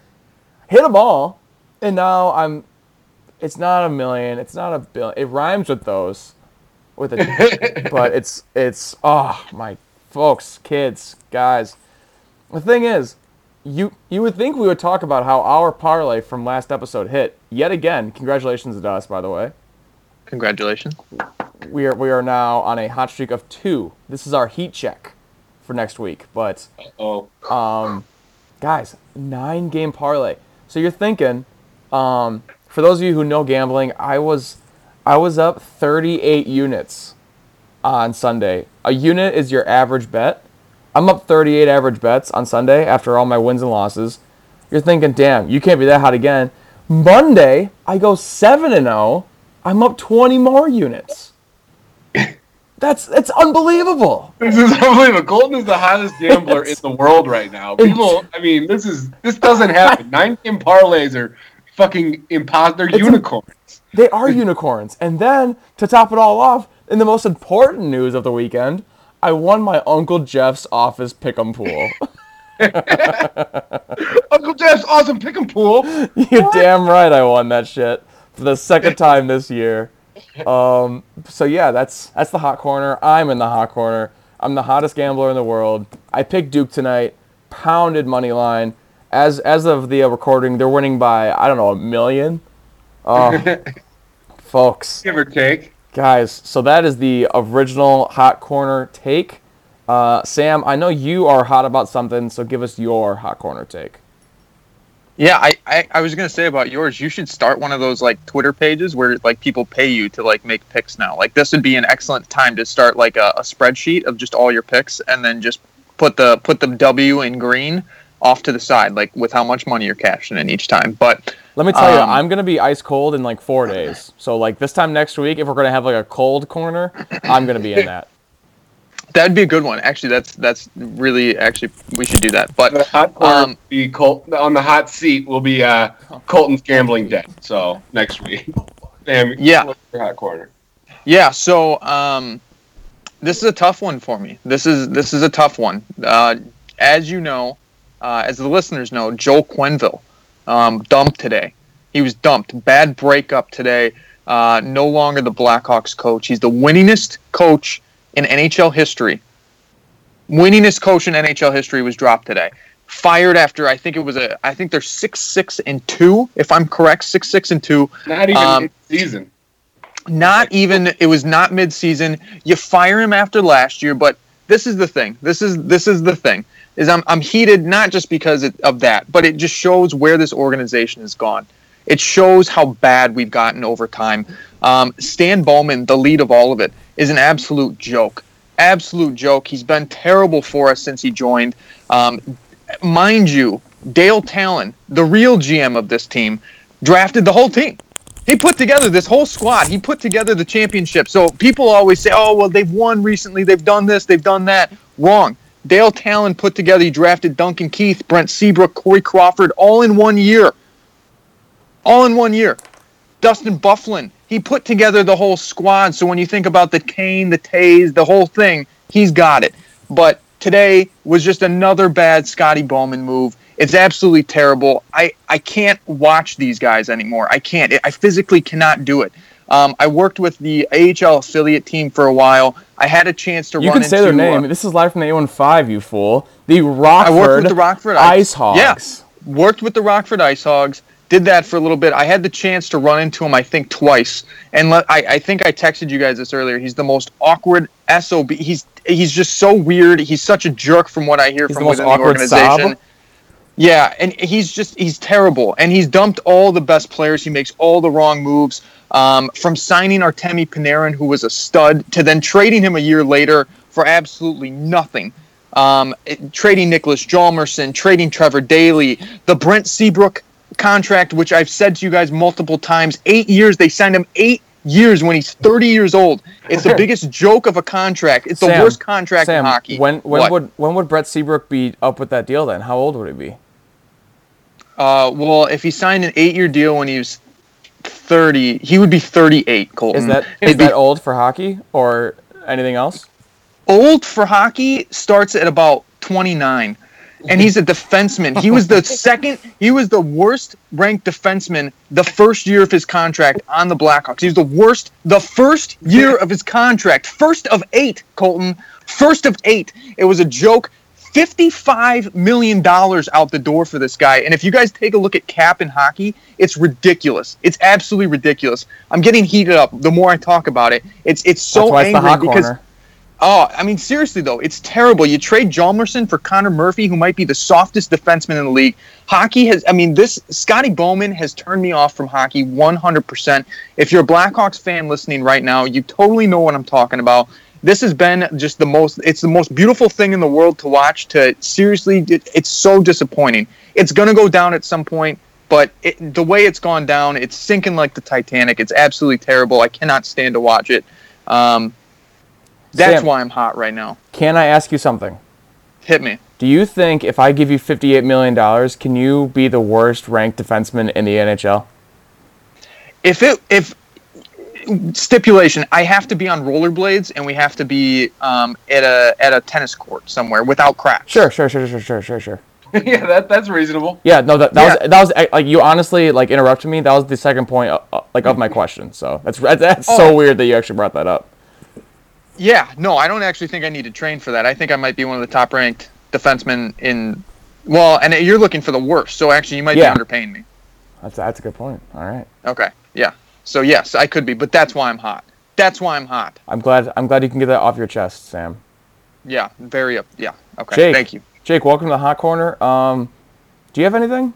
Hit them all, and now I'm. It's not a million. It's not a billion. It rhymes with those, with a, but it's it's oh my folks, kids, guys. The thing is, you you would think we would talk about how our parlay from last episode hit yet again. Congratulations to us, by the way. Congratulations. We are we are now on a hot streak of two. This is our heat check for next week. But Oh, um, guys, nine game parlay. So you're thinking, um, for those of you who know gambling, I was I was up 38 units on Sunday. A unit is your average bet. I'm up 38 average bets on Sunday after all my wins and losses. You're thinking, damn, you can't be that hot again. Monday, I go 7 and 0. I'm up 20 more units. That's it's unbelievable. this is unbelievable. Colton is the hottest gambler in the world right now. People, I mean, this is this doesn't happen. Nine game parlays are fucking impossible. They're unicorns. They are unicorns. And then to top it all off, in the most important news of the weekend, I won my Uncle Jeff's office pick'em pool. Uncle Jeff's awesome pick 'em pool. you damn right I won that shit for the second time this year. Um, so yeah, that's that's the hot corner. I'm in the hot corner. I'm the hottest gambler in the world. I picked Duke tonight, pounded money line. As as of the uh, recording, they're winning by I don't know a million. Oh, folks, Give or take. Guys. So that is the original hot corner take. Uh, Sam, I know you are hot about something, so give us your hot corner take. Yeah, I, I, I was gonna say about yours. You should start one of those like Twitter pages where like people pay you to like make picks now. Like this would be an excellent time to start like a, a spreadsheet of just all your picks, and then just put the put the W in green off to the side, like with how much money you're cashing in each time. But Let me tell you, Um, I'm gonna be ice cold in like four days. So like this time next week, if we're gonna have like a cold corner, I'm gonna be in that. that'd be a good one. Actually, that's that's really actually we should do that. But The But hot corner Um, be Colt on the hot seat will be uh, Colton's gambling debt. So next week. Damn. Yeah. hot corner. Yeah, so um, this is a tough one for me. This is this is a tough one. Uh, as you know, uh, as the listeners know, Joel Quenneville um, dumped today. He was dumped. Bad breakup today. Uh, no longer the Blackhawks coach. He's the winningest coach in NHL history. Winningest coach in NHL history was dropped today. Fired after I think it was a I think they're six six and two if I'm correct six six and two Not even Um, season. not even it was not midseason. You fire him after last year, but this is the thing. This is this is the thing. Is I'm I'm heated not just because of that, but it just shows where this organization has gone. It shows how bad we've gotten over time. Um, Stan Bowman, the lead of all of it, is an absolute joke. Absolute joke. He's been terrible for us since he joined. Um, mind you, Dale Tallon, the real GM of this team, drafted the whole team. He put together this whole squad. He put together the championship. So people always say, "Oh, well, they've won recently. They've done this. They've done that." Wrong. Dale Tallon put together. He drafted Duncan Keith, Brent Seabrook, Corey Crawford, all in one year. All in one year. Dustin Byfuglien. He put together the whole squad. So when you think about the Kane, the Toews, the whole thing, he's got it. But today was just another bad Scotty Bowman move. It's absolutely terrible. I, I can't watch these guys anymore. I can't. I physically cannot do it. Um, I worked with the AHL affiliate team for a while. I had a chance to You run can say into, their name. uh, this is live from the 815, you fool. The Rockford, I worked with the Rockford IceHogs. Yeah, worked with the Rockford IceHogs. Did that for a little bit. I had the chance to run into him, I think, twice. And let, I, I think I texted you guys this earlier. He's the most awkward sob. He's he's just so weird. He's such a jerk from what I hear He's from the most within the organization. sob? Yeah, and he's just he's terrible, and he's dumped all the best players. He makes all the wrong moves. Um, from signing Artemi Panarin, who was a stud, to then trading him a year later for absolutely nothing. Um, it- trading Niklas Hjalmarsson, trading Trevor Daley, the Brent Seabrook contract, which I've said to you guys multiple times, eight years. They signed him eight years when he's 30 years old. It's the biggest joke of a contract. It's the worst contract Sam, in hockey. when when What? would when would Brett Seabrook be up with that deal then? How old would he be? Uh, well, if he signed an eight-year deal when he was 30, he would be 38. Colton. Is that be that old for hockey or anything else? old for hockey? Starts at about 29, and he's a defenseman. He was the second. He was the worst ranked defenseman the first year of his contract on the Blackhawks. He was the worst the first year of his contract. First of eight, Colton. First of eight. It was a joke. $55 million out the door for this guy. And if you guys take a look at cap in hockey, it's ridiculous. It's absolutely ridiculous. I'm getting heated up the more I talk about it. It's it's so That's why it's the angry hot because corner. Oh, I mean, seriously though, it's terrible. You trade Hjalmarsson for Connor Murphy, who might be the softest defenseman in the league. Hockey has, I mean, this Scotty Bowman has turned me off from hockey 100%. If you're a Blackhawks fan listening right now, you totally know what I'm talking about. This has been just the most, it's the most beautiful thing in the world to watch. To seriously, it, it's so disappointing. It's going to go down at some point, but it, the way it's gone down, it's sinking like the Titanic. It's absolutely terrible. I cannot stand to watch it. Um, that's Sam. why I'm hot right now. Can I ask you something? Hit me. Do you think if I give you $58 million, can you be the worst ranked defenseman in the NHL? If it if stipulation, I have to be on rollerblades and we have to be um, at a at a tennis court somewhere without cracks. Sure, sure, sure, sure, sure, sure, sure. yeah, that that's reasonable. Yeah, no, that, that Yeah. was that was like you honestly like interrupted me. That was the second point uh, uh, like of my question. So that's that's Oh. so weird that you actually brought that up. Yeah. No, I don't actually think I need to train for that. I think I might be one of the top ranked defensemen in. Well, and you're looking for the worst, so actually you might Yeah. be underpaying me. That's that's a good point. All right, Okay. Yeah. So yes, I could be, but that's why I'm hot. That's why I'm hot. I'm glad I'm glad you can get that off your chest, Sam. Yeah. Very up. Yeah. Okay. Jake. Thank you. Jake, welcome to the hot corner. Um, do you have anything?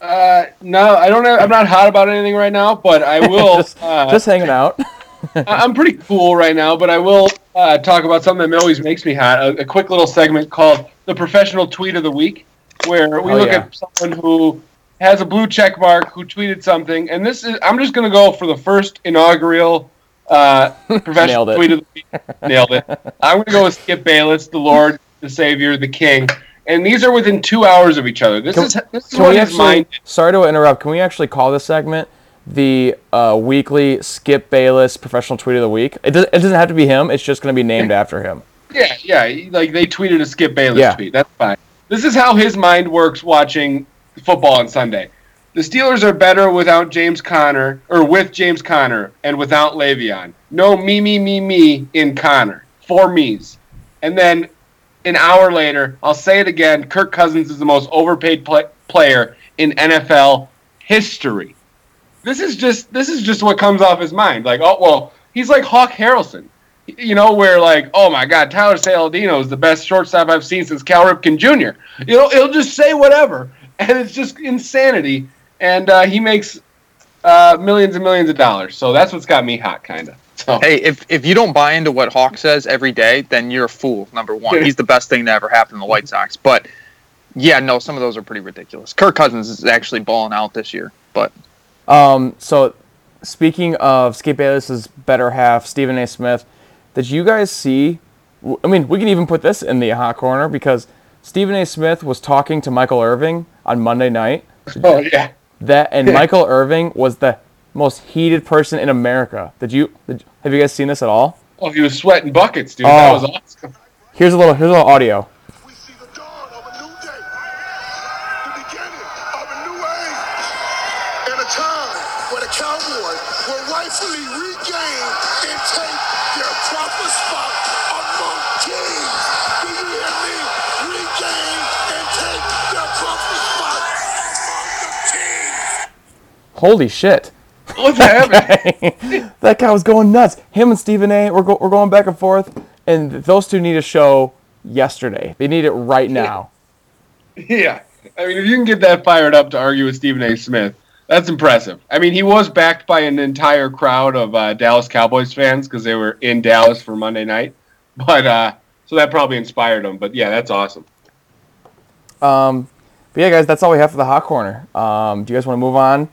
Uh, no, I don't. Have, I'm not hot about anything right now, but I will. just, uh, just hanging out. I'm pretty cool right now, but I will uh, talk about something that always makes me hot. A, a quick little segment called the professional tweet of the week, where we Oh, look yeah. at someone who has a blue check mark who tweeted something, and this is. I'm just going to go for the first inaugural uh, professional tweet of the week. Nailed it. I'm going to go with Skip Bayless, the Lord, the Savior, the King, and these are within two hours of each other. This Can- is this is what we his mind. Sorry to interrupt. Can we actually call this segment the uh, weekly Skip Bayless professional tweet of the week? It, does, it doesn't have to be him. It's just going to be named after him. Yeah, yeah. Like they tweeted a Skip Bayless Yeah. tweet. That's fine. This is how his mind works watching football on Sunday. The Steelers are better without James Conner, or with James Conner, and without Le'Veon. No me, me, me, me in Conner. Four me's. And then an hour later, I'll say it again Kirk Cousins is the most overpaid pla player in NFL history. This is just this is just what comes off his mind. Like, oh well, he's like Hawk Harrelson you know, where like, oh my God, Tyler Saladino is the best shortstop I've seen since Cal Ripken Jr. You know, he'll just say whatever, and it's just insanity. and uh, he makes uh, millions and millions of dollars. So that's what's got me hot, kind of. So Hey, if if you don't buy into what Hawk says every day, then you're a fool. Number one, he's the best thing to ever happen to the White Sox. But yeah, no, some of those are pretty ridiculous. Kirk Cousins is actually balling out this year, but Um, so, speaking of Skip Bayless's better half, Stephen A. Smith, did you guys see? I mean, we can even put this in the hot corner because Stephen A. Smith was talking to Michael Irvin on Monday night. oh yeah, That and Michael Irvin was the most heated person in America. Did you? Did, have you guys seen this at all? oh he was sweating buckets, dude. That Oh. was awesome. Here's a little. Here's a little audio. Holy shit! What's happening? that guy was going nuts. Him and Stephen A. were, go, were going back and forth, and those two need a show yesterday. They need it right now. yeah, I mean, if you can get that fired up to argue with Stephen A. Smith, that's impressive. I mean, he was backed by an entire crowd of uh, Dallas Cowboys fans because they were in Dallas for Monday night, but uh, so that probably inspired him. But yeah, that's awesome. Um, but yeah, guys, that's all we have for the hot corner. Um, do you guys want to move on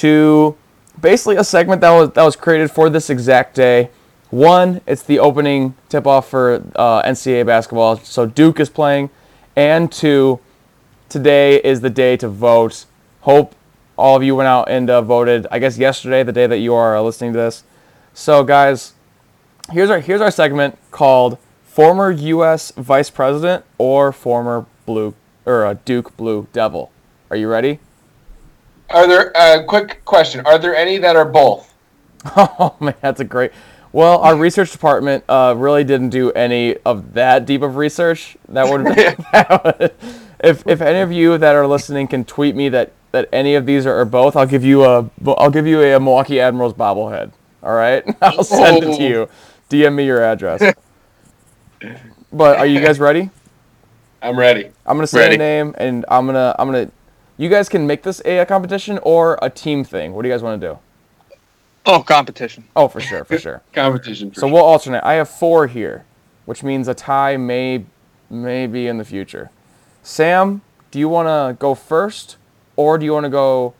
to basically a segment that was that was created for this exact day? One, it's the opening tip-off for uh, NCAA basketball, so Duke is playing, and two, today is the day to vote. Hope all of you went out and uh, voted. I guess yesterday, the day that you are uh, listening to this. So, guys, here's our here's our segment called former U.S. Vice President or former Blue or a Duke Blue Devil. Are you ready? Are there uh, quick question? Are there any that are both? Oh man, that's a great. Well, our research department uh, really didn't do any of that deep of research. That would, that would if if any of you that are listening can tweet me that that any of these are, are both, I'll give you a I'll give you a Milwaukee Admirals bobblehead. All right, I'll send it to you. DM me your address. But are you guys ready? I'm ready. I'm gonna say Ready. a name, and I'm gonna I'm gonna. You guys can make this a, a competition or a team thing. What do you guys want to do? oh, competition. Oh, for sure, for sure. Competition. For So we'll alternate. I have four here, which means a tie may may be in the future. Sam, do you want to go first, or do you want to go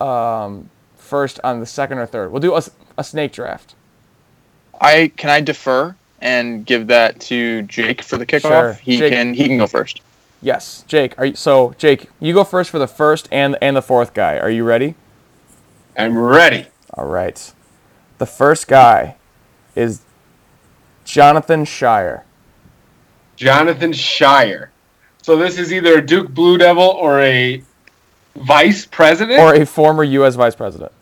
um, first on the second or third? We'll do a, a snake draft. I can I defer and give that to Jake for the kickoff. Sure. He Jake- can he can go first. Yes, Jake. Are you, so Jake, you go first for the first and and the fourth guy. Are you ready? I'm ready. All right. The first guy is Jonathan Scheyer. Jonathan Scheyer. So this is either a Duke Blue Devil or a vice president. or a former U.S. vice president.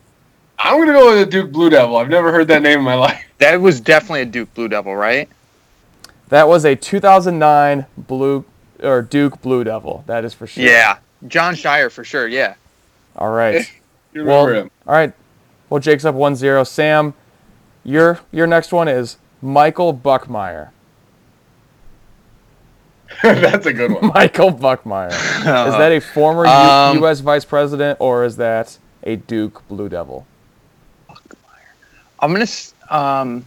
I'm gonna go with a Duke Blue Devil. I've never heard that name in my life. That was definitely a Duke Blue Devil, right? That was a 2009 Blue or Duke Blue Devil. That is for sure. Yeah, John Scheyer for sure. Yeah. All right. Well, him? all right. Well, Jake's up 1-0. Sam, your your next one is Michael Buckmire. That's a good one. Michael Buckmire. is that a former U- Um, U.S. vice president or is that a Duke Blue Devil? I'm gonna. Um,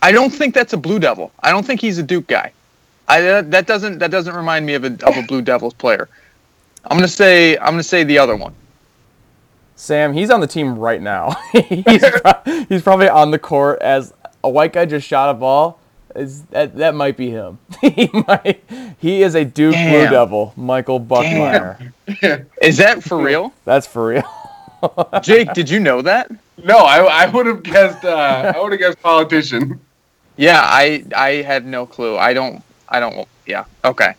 I don't think that's a Blue Devil. I don't think he's a Duke guy. I that, that doesn't that doesn't remind me of a of a Blue Devils player. I'm gonna say I'm gonna say the other one. Sam, he's on the team right now. he's, pro- he's probably on the court as a white guy just shot a ball. Is that that might be him? he might. He is a Duke Blue Devil, Michael Buckmire. Is that for real? That's for real. Jake, did you know that? No, I, I would have guessed. Uh, I would have guessed politician. Yeah, I I had no clue. I don't I don't. Yeah. Okay.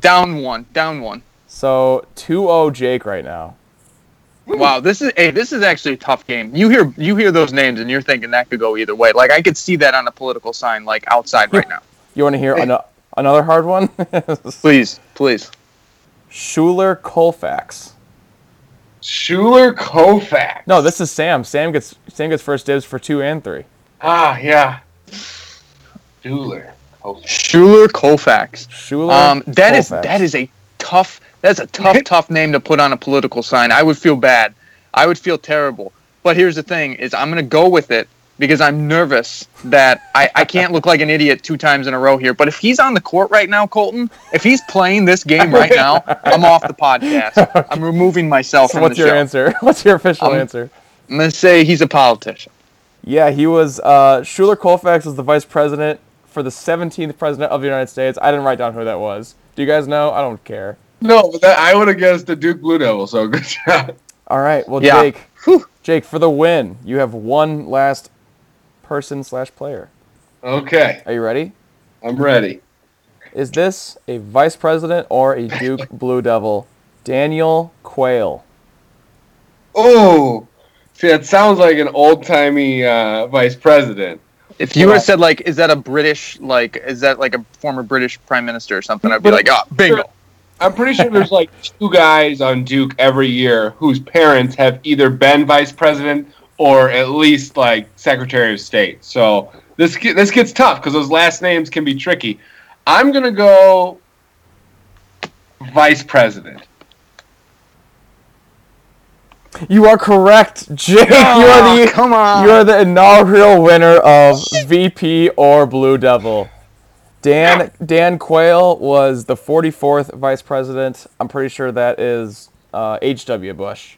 Down one. Down one. So 2-0 Jake right now. Wow, this is hey, this is actually a tough game. You hear you hear those names and you're thinking that could go either way. Like I could see that on a political sign like outside right now. You want to hear ano- another hard one? Please, please. Schuyler Colfax. Schuyler Colfax. No, this is Sam. Sam gets Sam gets first dibs for two and three. Ah, yeah. Schuyler. Colfax. Schuyler Colfax. Schuyler. Um, that is Colfax. that is a tough That's a tough, tough name to put on a political sign. I would feel bad. I would feel terrible. But here's the thing: is I'm gonna go with it because I'm nervous that I, I can't look like an idiot two times in a row here. But if he's on the court right now, Colton, if he's playing this game right now, I'm off the podcast. I'm removing myself from the So from what's the your show. answer? What's your official Um, answer? I'm gonna say he's a politician. Yeah, he was. Uh, Schuyler Colfax was the vice president for the 17th president of the United States. I didn't write down who that was. Do you guys know? I don't care. No, but that, I would have guessed the Duke Blue Devil. So good job. All right. Well, Yeah. Jake, Jake, for the win, you have one last person slash player. Okay, Are you ready? I'm ready. Is this a vice president or a Duke Blue Devil? Daniel Quayle. Oh, see, that sounds like an old timey uh, vice president. If you would have said like, is that a British like, is that like a former British prime minister or something? I'd be like, ah, bingo. I'm pretty sure there's like two guys on Duke every year whose parents have either been vice president or at least like secretary of state. So this this gets tough because those last names can be tricky. I'm gonna go vice president. You are correct, Jake. you are the come on. you are the inaugural winner of VP or Blue Devil. Dan Dan Quayle was the 44th vice president. I'm pretty sure that is uh, H.W. Bush.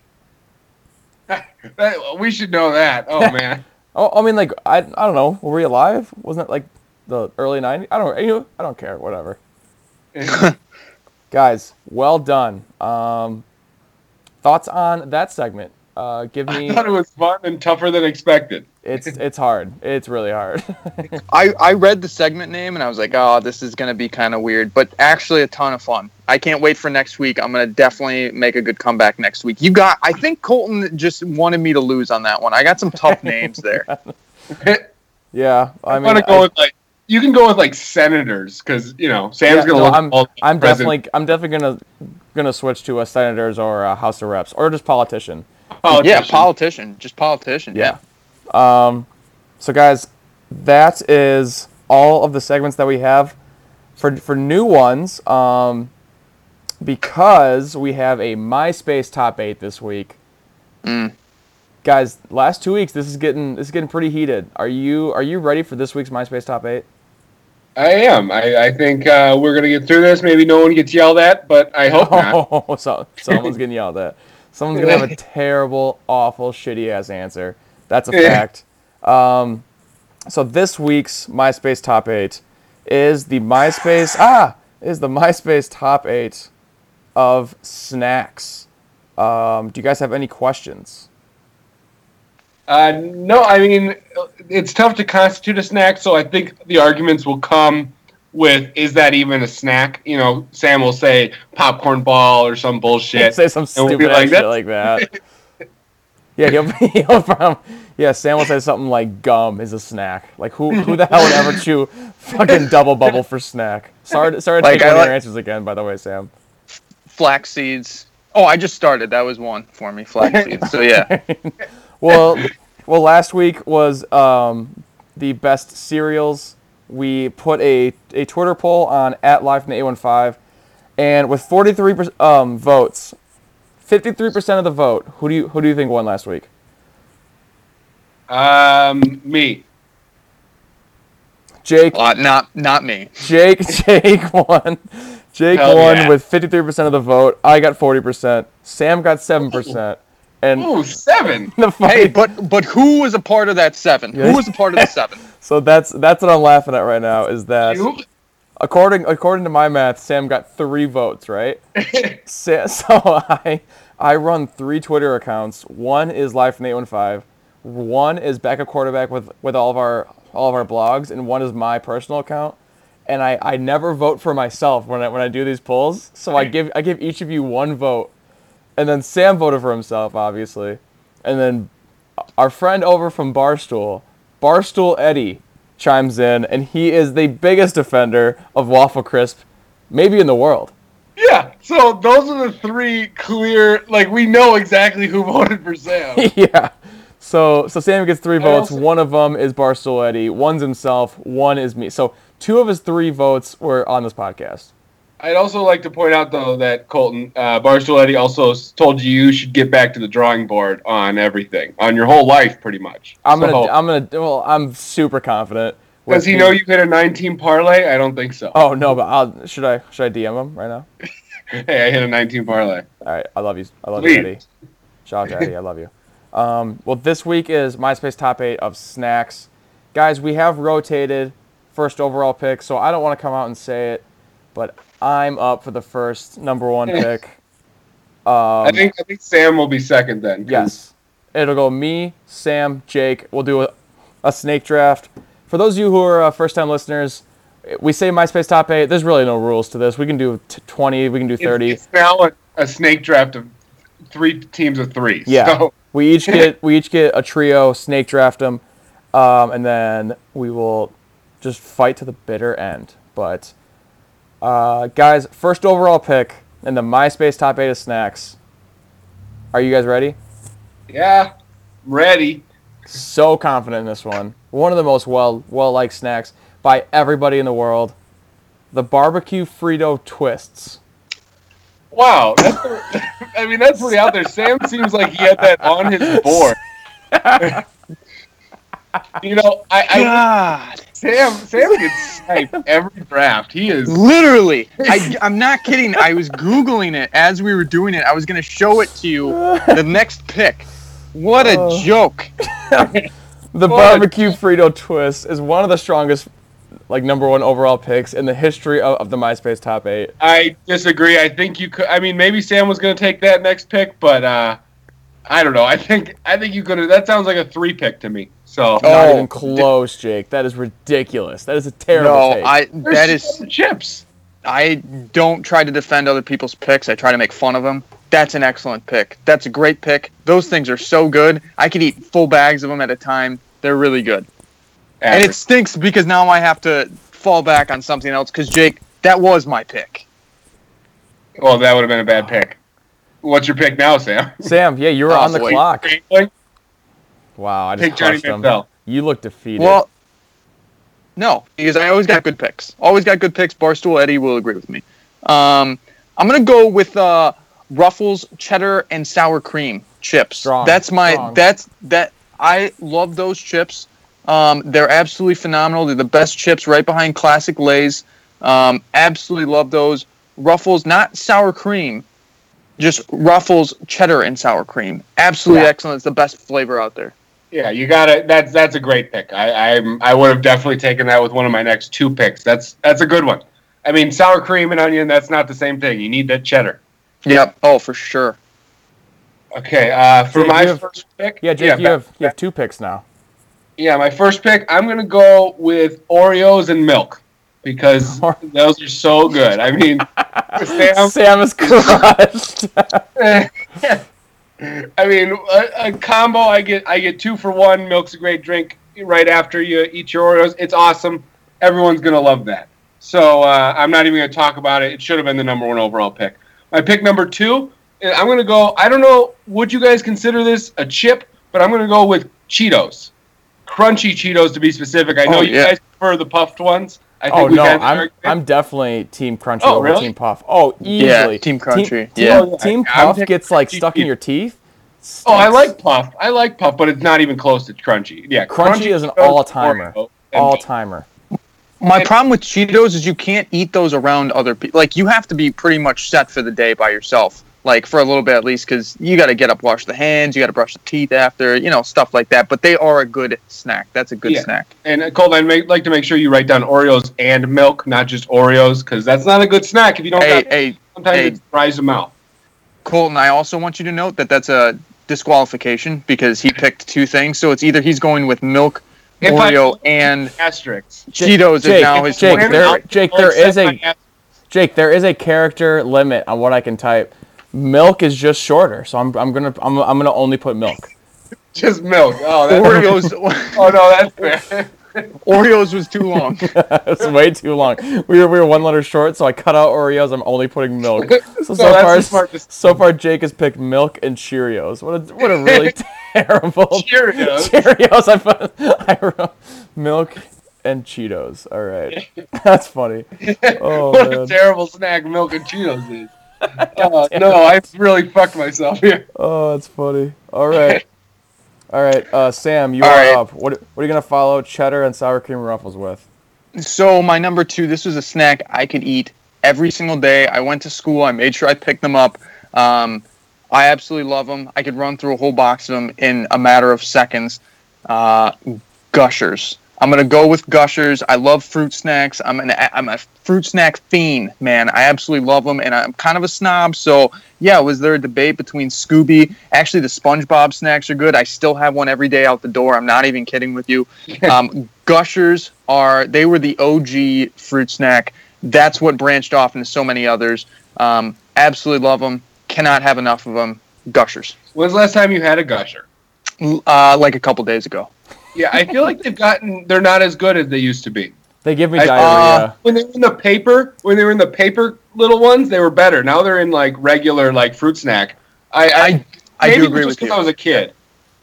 We should know that. Oh man. Oh, I mean, like I, I don't know. Were we alive? Wasn't it like the early '90s? I don't. You know, I don't care. Whatever. Guys, well done. Um, thoughts on that segment? Uh, give me. I me. thought it was fun and tougher than expected. It's it's hard. It's really hard. I, I read the segment name and I was like, oh, this is going to be kind of weird, but actually a ton of fun. I can't wait for next week. I'm going to definitely make a good comeback next week. You got, I think Colton just wanted me to lose on that one. I got some tough names there. yeah, I I mean, want to go I- with like you can go with like senators because you know Sam's yeah, gonna no, look. I'm, all I'm definitely I'm definitely gonna gonna switch to a senators or a House of Reps or just politician. Oh yeah, politician. politician. Just politician. Yeah. Um, so guys, that is all of the segments that we have for for new ones. Um, because we have a MySpace top eight this week. Mm. Guys, last two weeks this is getting this is getting pretty heated. Are you are you ready for this week's MySpace top eight? I am. I, I think uh, we're gonna get through this. Maybe no one gets yelled at, but I hope not. Oh, so, someone's getting yelled at. Someone's gonna have a terrible, awful, shitty ass answer. That's a fact. Um, so this week's MySpace top eight is the MySpace ah is the MySpace top eight of snacks. Um, do you guys have any questions? Uh, no, I mean it's tough to constitute a snack, so I think the arguments will come with is that even a snack? You know, Sam will say popcorn ball or some bullshit. Say some And we'll stupid like, shit like that. yeah, he'll, he'll probably, yeah. Sam will say something like gum is a snack. Like who who the hell would ever chew fucking double bubble for snack? Sorry, sorry to Like, take I like- your answers again. By the way, Sam. Flax seeds. Oh, I just started. That was one for me. Flax seeds. So yeah. Well, well, last week was um, the best cereals. We put a, a Twitter poll on at live from the 815, and with 43 um, votes, 53 percent of the vote. Who do you who do you think won last week? Um, me. Jake. Uh, not not me. Jake Jake won. Jake Hell won yeah. with 53% of the vote. I got 40%. Sam got 7%. And Ooh, seven. the funny, Hey, but but who was a part of that seven? Yeah. Who was a part of the seven? so that's that's what I'm laughing at right now is that You? according according to my math, Sam got 3 votes, right? Sa- so I I run 3 Twitter accounts. One is live from the 815. One is backup quarterback with with all of our all of our blogs and one is my personal account. And I, I never vote for myself when I when I do these polls. So I give I give each of you one vote. And then Sam voted for himself, obviously. And then our friend over from Barstool, Barstool Eddie, chimes in, and he is the biggest defender of Waffle Crisp, maybe in the world. Yeah. So those are the three clear. Like we know exactly who voted for Sam. yeah. So so Sam gets three votes. also- One of them is Barstool Eddie. One's himself. One is me. So two of his three votes were on this podcast. I'd also like to point out though that Colton uh, Barstool Eddie also told you you should get back to the drawing board on everything, on your whole life, pretty much. I'm gonna, I'm gonna. Well, I'm super confident. Does he know you hit a 19 parlay? I don't think so. Oh no, but I'll, should I? Should I DM him right now? Hey, I hit a 19 parlay. All right, I love you. I love Please. you, Eddie. Shout out to Eddie. I love you. Um, well, this week is MySpace top eight of snacks, guys. We have rotated first overall pick, so I don't want to come out and say it, but I'm up for the first number one pick. I think I think Sam will be second then. 'cause Yes, it'll go me, Sam, Jake. We'll do a, a snake draft. For those of you who are uh, first-time listeners, we say MySpace top eight. There's really no rules to this. We can do t- 20. We can do it's- 30. It's now a, a snake draft of three teams of three. Yeah. So, we each get we each get a trio, snake draft them, um, and then we will just fight to the bitter end. But uh, guys, first overall pick in the MySpace top eight of snacks. Are you guys ready? yeah, ready. So confident in this one. One of the most well well liked snacks by everybody in the world. The barbecue Frito twists. Wow, that's I mean that's pretty out there. Sam seems like he had that on his board. you know, I, I God, Sam Sam gets sniped every draft. He is literally, I, I'm not kidding. I was googling it as we were doing it. I was gonna show it to you. The next pick. What a Oh. joke! The What? barbecue Frito twist is one of the strongest, like number one overall picks in the history of, of the MySpace top eight. I disagree. I think you could I mean maybe Sam was gonna take that next pick, but uh I don't know. I think I think you could have that sounds like a three pick to me. So Not Oh, even close, Jake. That is ridiculous. That is a terrible No, take. I There's that is chips. I don't try to defend other people's picks. I try to make fun of them. That's an excellent pick. That's a great pick. Those things are so good. I could eat full bags of them at a time. They're really good. And it stinks because now I have to fall back on something else because Jake, that was my pick. well that would have been a bad pick. What's your pick now, Sam? Sam, yeah, you were Oh, on the boy. clock. Like, Wow, I just Pick Johnny crushed them. Manziel. You look defeated. Well, no, because I always got good picks. Always got good picks. Barstool Eddie will agree with me. Um, I'm gonna go with uh, Ruffles cheddar and sour cream chips. Strong, That's my strong. that's that. I love those chips. Um, they're absolutely phenomenal. They're the best chips, right behind classic Lay's. Um, absolutely love those. Ruffles, not sour cream, just Ruffles cheddar and sour cream. Absolutely Yeah. excellent. It's the best flavor out there. Yeah, you got it. That's that's a great pick. I I'm, I would have definitely taken that with one of my next two picks. That's that's a good one. I mean, sour cream and onion. That's not the same thing. You need that cheddar. Yep. Oh, for sure. Okay. Uh, for Jake, my have- first pick. yeah, Jake, you have you have two picks now. Yeah, my first pick. I'm gonna go with Oreos and milk because those are so good. I mean, Sam. Sam is crushed. I mean, a, a combo. I get I get two for one. Milk's a great drink right after you eat your Oreos. It's awesome. Everyone's gonna love that. So uh, I'm not even gonna talk about it. It should have been the number one overall pick. My pick number two. uh, I'm gonna go. I don't know. Would you guys consider this a chip? But I'm gonna go with Cheetos, crunchy Cheetos to be specific. I know Oh, you guys prefer the puffed ones. I oh, think oh we've no, I'm argument. I'm definitely Team Crunchy Oh, over really? Team Puff. Oh, Yeah, easily. Team Crunchy. Team, Yeah. Team, Team Puff oh, taking gets like Crunchy stuck in your teeth. Oh, I like Puff. I like Puff, but it's not even close to Crunchy. Yeah, Crunchy is an all-timer. All timer. My problem with Cheetos is you can't eat those around other people. Like you have to be pretty much set for the day by yourself. Like for a little bit at least, because you got to get up, wash the hands, you got to brush the teeth after, you know, stuff like that. But they are a good snack. That's a good Yeah. snack. And uh, Colt, I'd make, like to make sure you write down Oreos and milk, not just Oreos, because that's not a good snack if you don't. Hey, got, hey, sometimes hey. it dries them out. Colton, I also want you to note that that's a disqualification because he picked two things. So it's either he's going with milk, If I- Oreo, and Asterisks. Cheetos Jake, is now his Jake, twin. there, Jake, there Except is a Jake, there is a character limit on what I can type. Milk is just shorter, so I'm, I'm gonna I'm, I'm gonna only put milk. just milk. Oh, that's, Oreos. oh no, that's fair. Oreos was too long. It's way too long. We were we were one letter short, so I cut out Oreos. I'm only putting milk. So so that's far so far Jake has picked milk and Cheerios. What a what a really terrible Cheerios. Cheerios. I put I wrote milk and Cheetos. All right, that's funny. Oh what a terrible snack milk and Cheetos is. Uh, no, I really fucked myself here. Oh, that's funny. All right. All right, uh, Sam, you All are right. up. What, what are you gonna follow cheddar and sour cream ruffles with? So my number two, this was a snack I could eat every single day. I went to school. I made sure I picked them up. Um, I absolutely love them. I could run through a whole box of them in a matter of seconds. Uh, Gushers. I'm gonna go with Gushers. I love fruit snacks. I'm an I'm a fruit snack fiend, man. I absolutely love them, and I'm kind of a snob. So yeah, was there a debate between Scooby? Actually, the SpongeBob snacks are good. I still have one every day out the door. I'm not even kidding with you. Um, Gushers are they were the OG fruit snack. That's what branched off into so many others. Um, absolutely love them. Cannot have enough of them. Gushers. When's the last time you had a gusher? Uh, like a couple days ago. Yeah, I feel like they've gotten. They're not as good as they used to be. They give me I- diarrhea. Uh, when they were in the paper, when they were in the paper little ones, they were better. Now they're in like regular like fruit snack. I I, I I do it was agree just with 'cause you. I was a kid.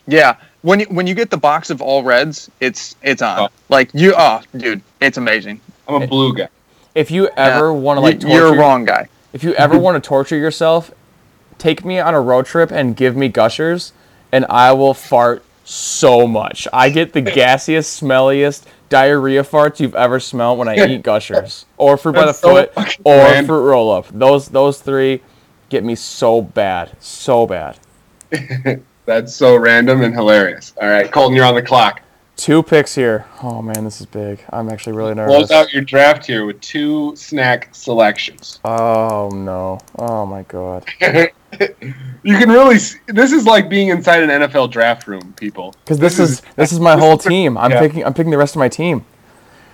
Yeah, when you when you get the box of all reds, it's it's on. Oh. Like you, oh, dude, it's amazing. I'm a blue guy. if you ever want to like You- you're a wrong guy. if you ever want to torture yourself, take me on a road trip and give me gushers, and I will fart so much. I get the gassiest, smelliest diarrhea farts you've ever smelled when I eat gushers, or fruit by the so foot, or random. fruit roll up. Those those three get me so bad, so bad. That's so random and hilarious. All right, Colton, you're on the clock. Two picks here. Oh man, this is big. I'm actually really nervous. Close out your draft here with two snack selections. Oh no. Oh my god. You can really. See, this is like being inside an NFL draft room, people. Because this is this is my whole is team. I'm yeah. picking I'm picking the rest of my team.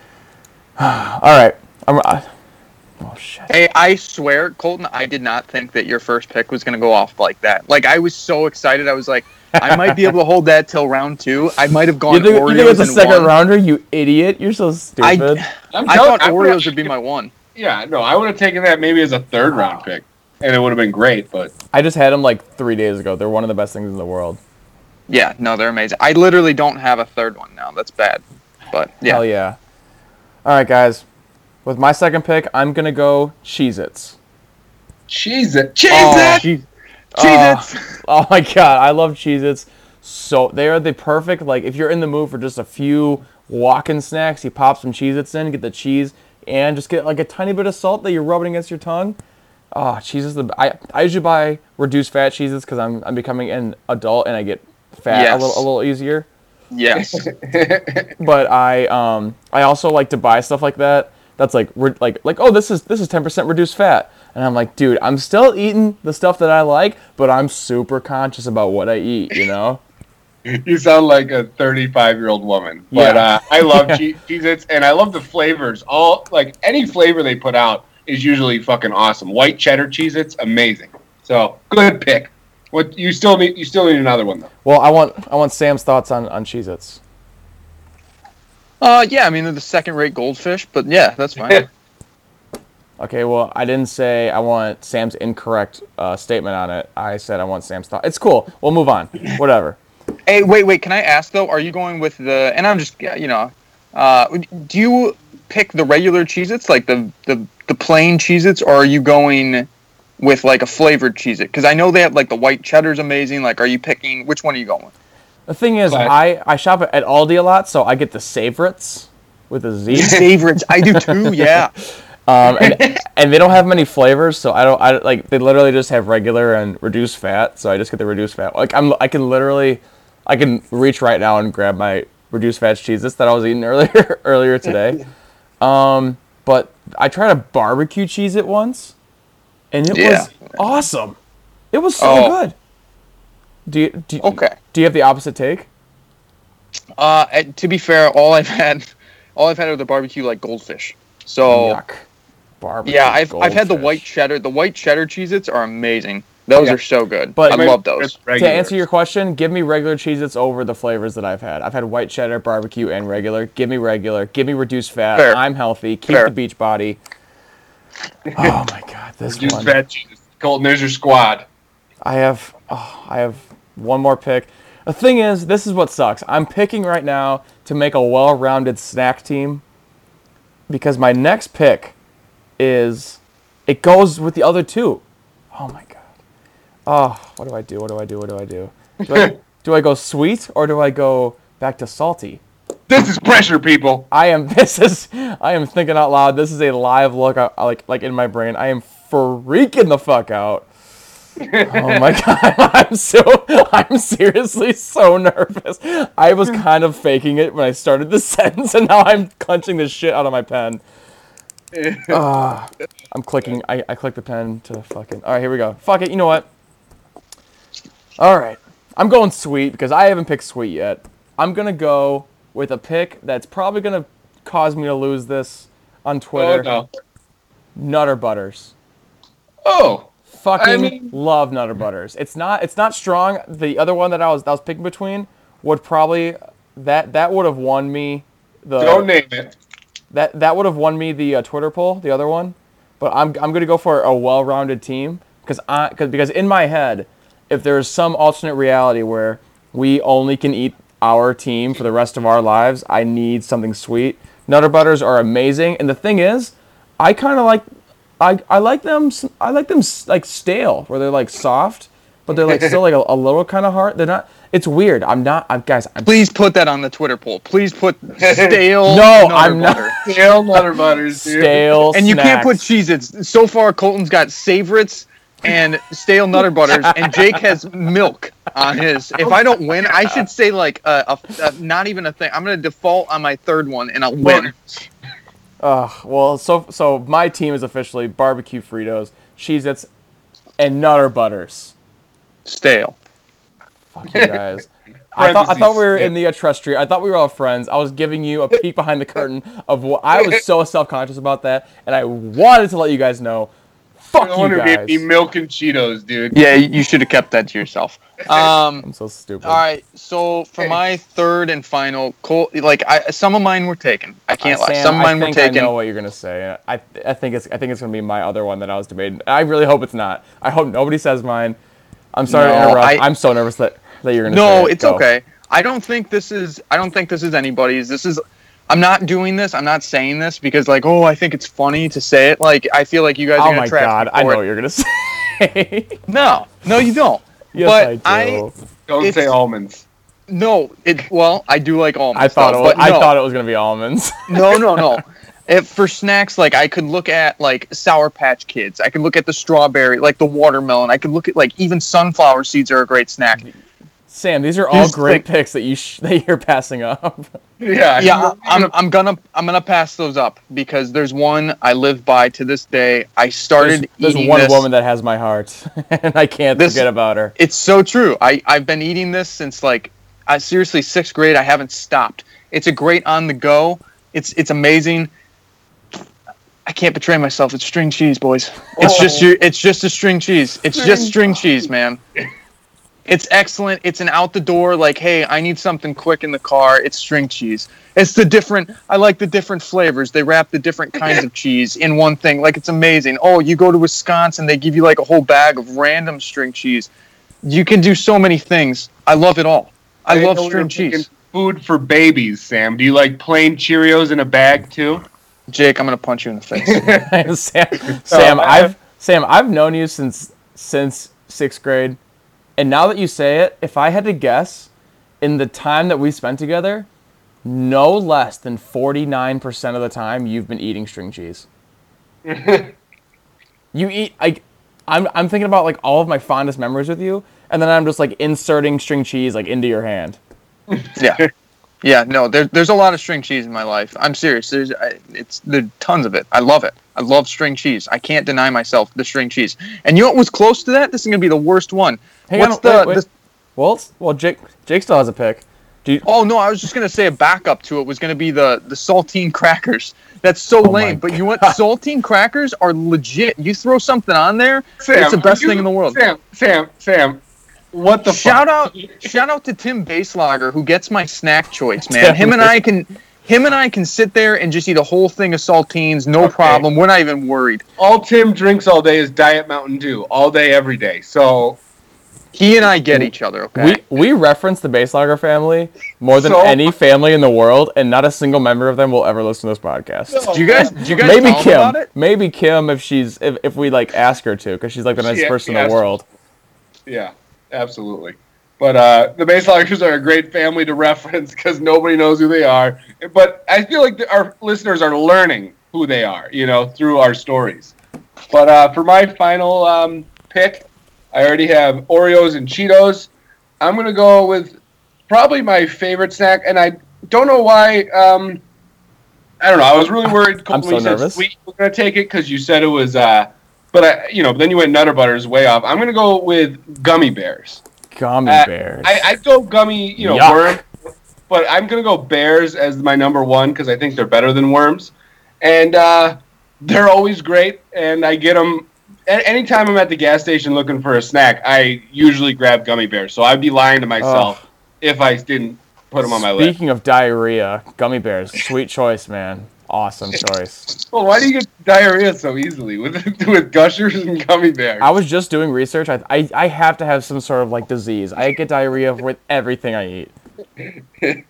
All right. I'm. I, oh shit. Hey, I swear, Colton, I did not think that your first pick was gonna go off like that. Like I was so excited. I was like, I might be able to hold that till round two. I might have gone You think, you Oreos think it's a second one. rounder? You idiot! You're so stupid. I'm I thought I would've- Oreos would be my one. Yeah, no, I would have taken that maybe as a third round pick, and it would have been great. But I just had them like three days ago. They're one of the best things in the world. Yeah, no, they're amazing. I literally don't have a third one now. That's bad. But yeah, Hell yeah! All right, guys. With my second pick, I'm gonna go Cheez-Its. cheese it, cheese Oh, it. Cheez- Oh. Cheez-Its. Oh my god, I love Cheez-Its. So they are the perfect like if you're in the mood for just a few walking snacks, you pop some Cheez-Its in, get the cheese, and just get like a tiny bit of salt that you're rubbing against your tongue. Oh, cheese is the I, I usually buy reduced fat cheeses because I'm I'm becoming an adult and I get fat a little a little easier. Yes. But I um I also like to buy stuff like that. That's like re- like like oh this is this is 10% reduced fat. And I'm like, dude, I'm still eating the stuff that I like, but I'm super conscious about what I eat, you know? You sound like a 35 year old woman. But Yeah. uh, I love che- Cheez-Its, and I love the flavors. All like any flavor they put out is usually fucking awesome. White cheddar Cheez-Its, amazing. So good pick. What you still need? You still need another one though. Well, I want I want Sam's thoughts on on Cheez-Its. Uh, yeah. I mean, they're the second-rate goldfish, but yeah, that's fine. Okay, well, I didn't say I want Sam's incorrect uh, statement on it. I said I want Sam's thought. It's cool. We'll move on. Whatever. Hey, wait, wait. Can I ask though? Are you going with the? And I'm just, you know, uh, do you pick the regular Cheez-Its, like the the the plain Cheez-Its, or are you going with like a flavored Cheez-It? Because I know they have like the white cheddar's amazing. Like, are you picking which one are you going with? The thing is, Classic. I, I shop at Aldi a lot, so I get the favorites with a Z. Favorites. I do too. Yeah. Um, and, and they don't have many flavors, so I don't. I like they literally just have regular and reduced fat. So I just get the reduced fat. Like I'm, I can literally, I can reach right now and grab my reduced fat cheeses that I was eating earlier earlier today. Um, but I tried a barbecue cheese it once, and it Yeah. was awesome. It was so Oh. good. Do you, do you, Okay. Do you have the opposite take? Uh, to be fair, all I've had, all I've had are the barbecue like goldfish. So Yuck. Barbecue. yeah, I've I've had the white cheddar. The white cheddar Cheez-Its are amazing. Those Yeah. are so good. But- I My- love those. To answer your question, give me regular Cheez-Its over the flavors that I've had. I've had white cheddar, barbecue, and regular. Give me regular. Give me reduced fat. Fair. I'm healthy. Keep Fair. the beach body. Oh my god, this Just one. fat Cheez-Its. Colton, there's your squad. I have oh, I have one more pick. The thing is, this is what sucks. I'm picking right now to make a well-rounded snack team because my next pick is it goes with the other two. Oh my god. Oh, what do I do? What do I do? What do I do? Do I, do I go sweet or do I go back to salty? This is pressure, people. I am. This is. I am thinking out loud. This is a live look. I, I like like in my brain. I am freaking the fuck out. oh my god! I'm so. I'm seriously so nervous. I was kind of faking it when I started the sentence, and now I'm clenching the shit out of my pen. Ah, I'm clicking. I, I clicked the pen to the fucking. All right, here we go. Fuck it. You know what? All right. I'm going sweet because I haven't picked sweet yet. I'm gonna go with a pick that's probably gonna cause me to lose this on Oh Twitter. no. Nutter Butters. Oh. Fucking I mean- love Nutter Butters. It's not it's not strong. The other one that I was that I was picking between would probably that that would have won me the Don't name it. that that would have won me the uh, Twitter poll, the other one. But I'm I'm gonna go for a well-rounded team because I cause, because in my head, if there's some alternate reality where we only can eat our team for the rest of our lives, I need something sweet. Nutter butters are amazing, and the thing is, I kind of like I I like them I like them like stale, where they're like soft, but they're like still like a, a little kind of hard. They're not. It's weird. I'm not. I'm guys. I'm Please put that on the Twitter poll. Please put stale. No, Nutter I'm not. Butter. Stale Nutter Butters, dude. stale. And you can't put snacks. Cheez-Its. So far, Colton's got Savoritz and stale Nutter Butters, and Jake has milk on his. If I don't win, I should say like a, a, a not even a thing. I'm gonna default on my third one, and I'll win. Ugh, well, so so my team is officially barbecue Fritos, Cheez-Its, and Nutter Butters. Stale. Fuck you guys. I thought I thought we were in the uh, trust tree. I thought we were all friends. I was giving you a peek behind the curtain of what I was so self conscious about that, and I wanted to let you guys know. Fuck No you wonder gave me milk and Cheetos, dude. Yeah, you should have kept that to yourself. Um, I'm so stupid. all right. So for my third and final, Col- like I, some of mine were taken. I can't Uh, lie. Some of mine I were taken. I know what you're gonna say. I I think it's I think it's gonna be my other one that I was debating. I really hope it's not. I hope nobody says mine. I'm sorry to interrupt. I- I'm so nervous that, that you're gonna. No, say it. it's Go. okay. I don't think this is. I don't think this is anybody's. This is. I'm not doing this. I'm not saying this because like, oh, I think it's funny to say it. Like, I feel like you guys are Oh gonna track. Oh my trash god, me I know it. what you're gonna say. No, no, you don't. yes, But I I- do. Don't say almonds. No, it. Well, I do like almonds. I thought it was, but I thought it was gonna be almonds. No, no, no. If for snacks, like I could look at like Sour Patch Kids. I could look at the strawberry, like the watermelon. I could look at like even sunflower seeds are a great snack. Sam, these are all Here's great thing. picks that you sh- that you're passing up. Yeah. Yeah, I'm, I'm gonna I'm gonna pass those up because there's one I live by to this day. I started there's eating one this. woman that has my heart, and I can't This- forget about her. It's so true. I I've been eating this since like I seriously sixth grade. I haven't stopped. It's a great on the go. It's it's amazing. I can't betray myself. It's string cheese, boys. It's just your. It's just a string cheese. It's just string cheese, man. It's excellent. It's an out the door like, hey, I need something quick in the car. It's string cheese. It's the different. I like the different flavors. They wrap the different kinds of cheese in one thing. Like it's amazing. Oh, you go to Wisconsin, they give you like a whole bag of random string cheese. You can do so many things. I love it all. I didn't love know we were string picking cheese. Food for babies, Sam. Do you like plain Cheerios in a bag too? Jake, I'm gonna punch you in the face. Sam, oh, Sam, I- I've Sam, I've known you since since sixth grade, and now that you say it, if I had to guess, in the time that we spent together, no less than forty nine percent of the time you've been eating string cheese. you eat like, I'm I'm thinking about like all of my fondest memories with you, and then I'm just like inserting string cheese like into your hand. yeah, yeah. No, there, there's a lot of string cheese in my life. I'm serious. There's, I, it's there's tons of it. I love it. I love string cheese. I can't deny myself the string cheese. And you know what was close to that? This is gonna be the worst one. Hang What's on, the, wait, wait. the Well, well, Jake Jake still has a pick. Do you, Oh no, I was just gonna say a backup to it was gonna be the the saltine crackers. That's so Oh lame. But you want? Saltine crackers are legit. You throw something on there, Sam, it's the best you- thing in the world. Sam, Sam, Sam. What the shout fuck? out shout out to Tim Baslager who gets my snack choice, man. Him and I can him and I can sit there and just eat a whole thing of saltines, no Okay. problem. We're not even worried. All Tim drinks all day is Diet Mountain Dew, all day, every day. So He and I get each other, okay? We we reference the Base Lager family more than So- any family in the world, and not a single member of them will ever listen to this podcast. do you guys? Do you guys Maybe tell Kim. about it? Maybe Kim if she's if, if we like ask her to, because she's like the nicest She- person in the world. Yeah, absolutely. But uh, the base loggers are a great family to reference because nobody knows who they are. But I feel like the, our listeners are learning who they are, you know, through our stories. But uh, for my final um, pick, I already have Oreos and Cheetos. I'm gonna go with probably my favorite snack, and I don't know why. Um, I don't know. I was really worried I'm when you so said nervous. sweet. We're gonna take it because you said it was. Uh, but I, you know, then you went Nutter Butters way off. I'm gonna go with gummy bears. Gummy Uh, bears. I, I'd go gummy, you know, Yuck. worm, but I'm gonna go bears as my number one because I think they're better than worms, and uh, they're always great. And I get them anytime I'm at the gas station looking for a snack. I usually grab gummy bears, so I'd be lying to myself if I didn't put them on my list. Speaking of diarrhea, gummy bears, sweet choice, man. Awesome choice. Well, why do you get diarrhea so easily with with gushers and gummy bears? I was just doing research. I, I I have to have some sort of like disease. I get diarrhea with everything I eat.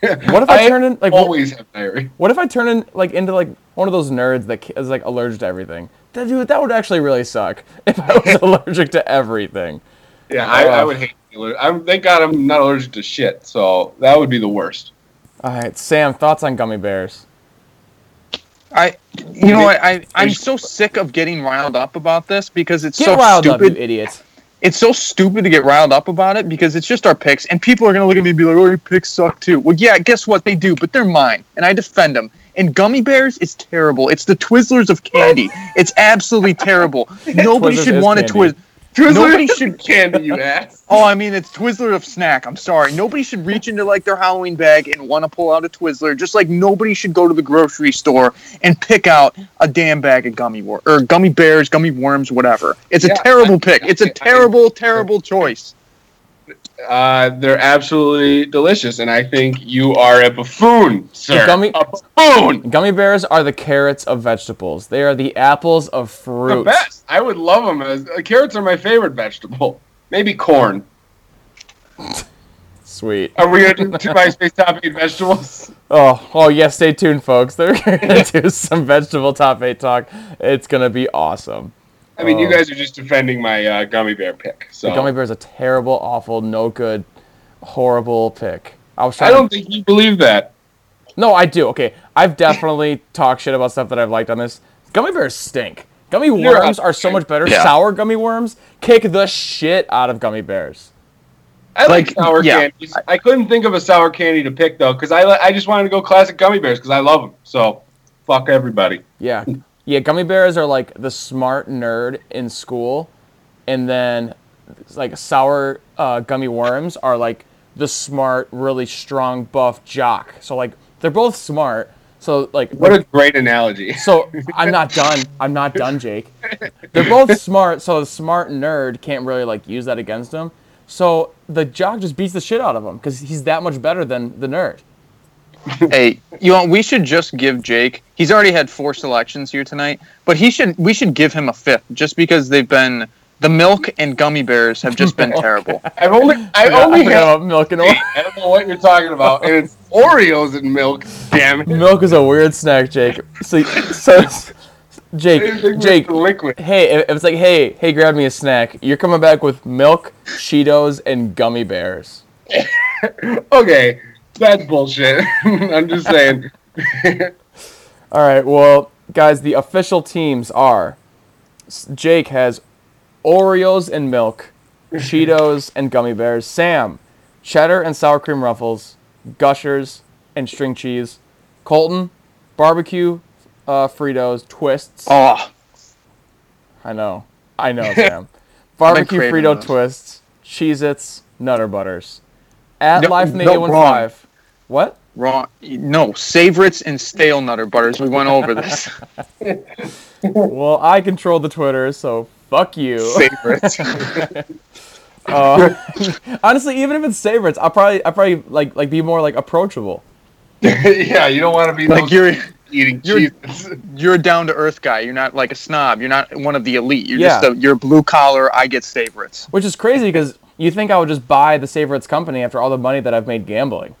What if I, turn in like what, always have diarrhea. what if I turn in like into like one of those nerds that is like allergic to everything? That dude, that would actually really suck if I was allergic to everything. Yeah, I, I would hate. I'm thank God I'm not allergic to shit, so that would be the worst. All right, Sam, thoughts on gummy bears? I, you know, what? I, I'm so sick of getting riled up about this because it's Get so riled stupid. up, you idiot. it's so stupid to get riled up about it because it's just our picks, and people are gonna look at me and be like, "Oh, your picks suck too." Well, yeah, guess what? They do, but they're mine, and I defend them. And gummy bears is terrible. It's the Twizzlers of candy. It's absolutely terrible. Nobody Twizzlers should want a. Twizzler. Twizzler Nobody should. candy, you ass. Oh, I mean, it's Twizzler of snack. I'm sorry. Nobody should reach into like their Halloween bag and want to pull out a Twizzler. Just like nobody should go to the grocery store and pick out a damn bag of gummy wor- or gummy bears, gummy worms, whatever. It's a terrible I- pick. It's I- a terrible, terrible choice. Uh, they're absolutely delicious, and I think you are a buffoon, sir. gummy- a buffoon. Gummy bears are the carrots of vegetables. They are the apples of fruit. The best. I would love them. As uh, carrots are my favorite vegetable. Maybe corn. Sweet. Are we gonna do two MySpace top eight vegetables? Oh, oh yeah. Stay tuned, folks. They're gonna do some vegetable top eight talk. It's gonna be awesome. I mean, you Oh. guys are just defending my uh, gummy bear pick. So The gummy bear is a terrible, awful, no good, horrible pick. I was I don't think you believe that. No, I do. Okay, I've definitely talked shit about stuff that I've liked on this. Gummy bears stink. Gummy You're worms are so much better. Yeah. Sour gummy worms kick the shit out of gummy bears. I like, Like, sour yeah. candies. I couldn't think of a sour candy to pick though, because I I just wanted to go classic gummy bears because I love them. So, fuck everybody. Yeah. Yeah, gummy bears are like the smart nerd in school, and then like sour uh, gummy worms are like the smart, really strong, buff jock. So like they're both smart. So like What a great analogy. so I'm not done. I'm not done, Jake. They're both smart, so the smart nerd can't really like use that against him. So the jock just beats the shit out of him because he's that much better than the nerd. Hey, you know, we should just give Jake. He's already had four selections here tonight, but he should. We should give him a fifth just because they've been the milk and gummy bears have just been terrible. I've only I I only forgot have about milk and oil. I don't know what you're talking about, and it's Oreos and milk. Damn it! Milk is a weird snack, Jake. So, so Jake, Jake, liquid. hey, if it's like, hey, hey, grab me a snack. You're coming back with milk, Cheetos, and gummy bears. Okay, that's bullshit. I'm just saying. All right, well, guys, the official teams are Jake has Oreos and milk, Cheetos and gummy bears. Sam, cheddar and sour cream ruffles, Gushers and string cheese. Colton, barbecue, uh, Fritos, twists. Oh, I know, I know, Sam. Barbecue Frito those. twists, Cheez-Its, Nutter Butters. At No, Life the no, 815. What? wrong. No, Savorits and stale Nutter Butters. We went over this. Well, I control the Twitter, so fuck you. Favorites. Uh, honestly, even if it's favorites, I'll probably I probably like like be more like approachable. yeah, you don't want to be like you're eating You're- cheese. You're a down to earth guy. You're not like a snob. You're not one of the elite. You're Yeah. just a, you're blue collar. I get favorites. Which is crazy because you think I would just buy the Savoritz company after all the money that I've made gambling.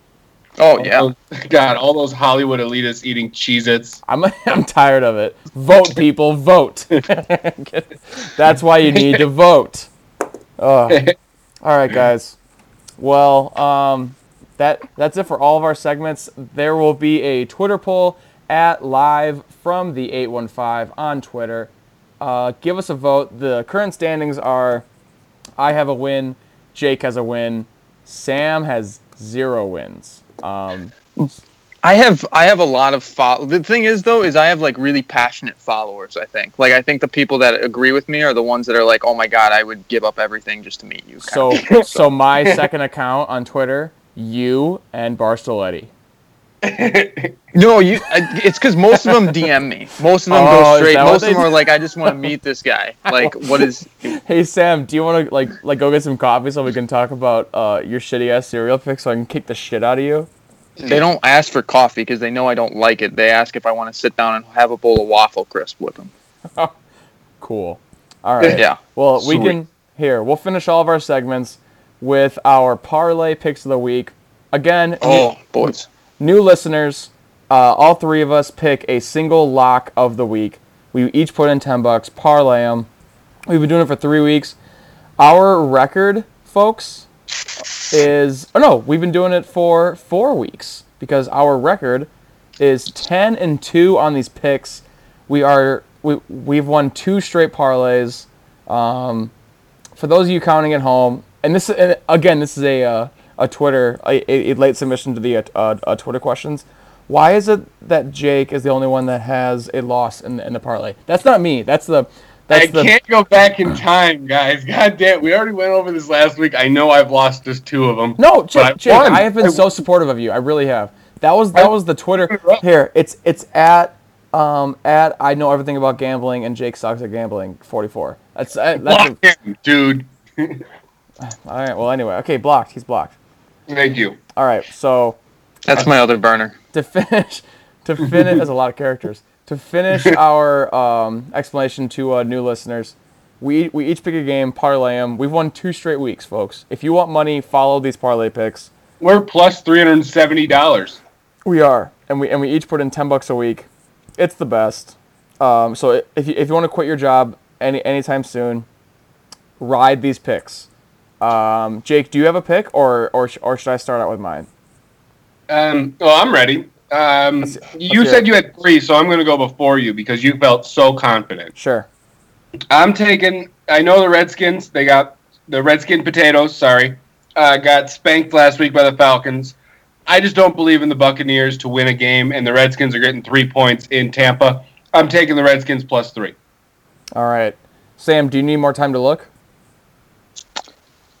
Oh yeah. God, all those Hollywood elitists eating Cheez-Its. I'm I'm tired of it. Vote, people, vote. That's why you need to vote. Oh. All right, guys. Well, um, that that's it for all of our segments. There will be a Twitter poll at live from the 815 on Twitter. Uh, give us a vote. The current standings are: I have a win, Jake has a win, Sam has zero wins. Um, I have I have a lot of fo- the thing is though is I have like really passionate followers I think like I think the people that agree with me are the ones that are like oh my god I would give up everything just to meet you So, so my second account on Twitter, you and Barstool Eddie. No you it's because most of them DM me most of them Oh, go straight most of them are like I just want to meet this guy like what is Hey Sam, do you want to like like go get some coffee so we can talk about uh, your shitty ass cereal pick so I can kick the shit out of you? they don't ask for coffee because they know I don't like it they ask if I want to sit down and have a bowl of waffle crisp with them Cool. All right. yeah Well, we can here. We'll finish all of our segments with our parlay picks of the week. Again, oh boys new listeners, uh, all three of us pick a single lock of the week. We each put in 10 bucks, parlay them. We've been doing it for three weeks. Our record, folks, is. Oh, no, we've been doing it for four weeks because our record is 10 and 2 on these picks. We are. We, we've won two straight parlays. Um, for those of you counting at home, and this and again, this is a uh, a Twitter a, a late submission to the uh, uh, Twitter questions. Why is it that Jake is the only one that has a loss in, in the parlay? That's not me. That's the that's I the can't go back in time, guys. God damn, we already went over this last week. I know I've lost just two of them. no Jake. I Jake. I have been I so supportive of you. I really have. That was that was the Twitter here. It's it's at um at I know everything about gambling and Jake sucks at gambling. Forty four. That's uh, that's a, him, dude. all right. Well, anyway, okay, blocked. He's blocked. Thank you. All right. So that's my other burner. to finish to finish there's a lot of characters. To finish our um, explanation to uh, new listeners we, we each pick a game parlay them we've won two straight weeks folks. If you want money follow these parlay picks. We're plus three hundred and seventy dollars. we are and we and we each put in 10 bucks a week. It's the best. Um, so if you, if you want to quit your job any anytime soon ride these picks um, jake do you have a pick or or, or should i start out with mine Um, well, I'm ready. Um, you said it. you had three, so I'm going to go before you because you felt so confident. sure I'm taking. I know the Redskins. They got the Redskin potatoes. Sorry, uh, got spanked last week by the Falcons. I just don't believe in the Buccaneers to win a game, and the Redskins are getting three points in Tampa. I'm taking the Redskins plus three. all right sam do you need more time to look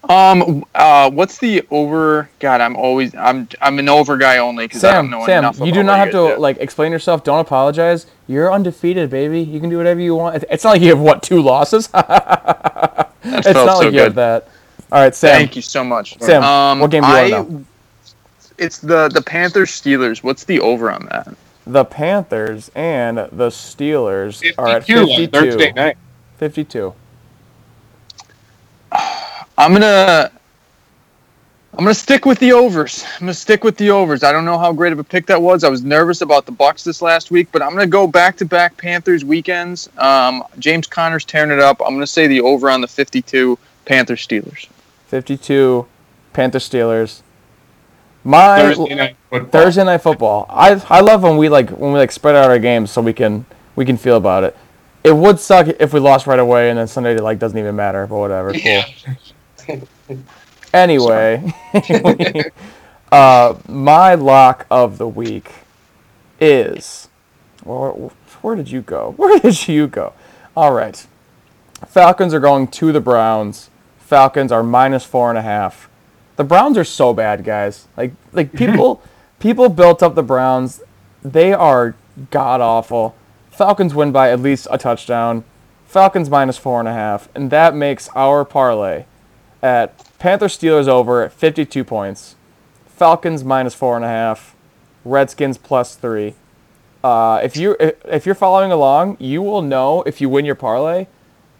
Um, uh, what's the over? God, I'm always I'm I'm an over guy only because I don't Sam, know Sam, enough. you do not have to guys like explain yourself. Don't apologize. You're undefeated, baby. You can do whatever you want. It's not like you have what two losses. it's not felt like so you have that. All right, Sam. Thank you so much, Sam, Um, what game do you I, want now? It's the the Panthers Steelers. What's the over on that? The Panthers and the Steelers are at 52 on 52. Thursday night. 52. I'm gonna I'm gonna stick with the overs. I'm gonna stick with the overs. I don't know how great of a pick that was. I was nervous about the Bucks this last week, but I'm gonna go back to back Panthers weekends. Um, James Conner's tearing it up. I'm gonna say the over on the 52 Panthers Steelers. 52 Panthers Steelers. My Thursday night football. Thursday night football. I I love when we like when we like spread out our games so we can we can feel about it. It would suck if we lost right away and then Sunday like doesn't even matter, but whatever. Cool. Yeah. Anyway, uh, my lock of the week is. Where, where did you go? Where did you go? All right. Falcons are going to the Browns. Falcons are minus four and a half. The Browns are so bad, guys. Like like people people built up the Browns. They are god awful. Falcons win by at least a touchdown. Falcons minus four and a half, and that makes our parlay at Panther Steelers over at 52 points, Falcons minus four and a half, Redskins plus three. Uh, if you if, you're following along, you will know if you win your parlay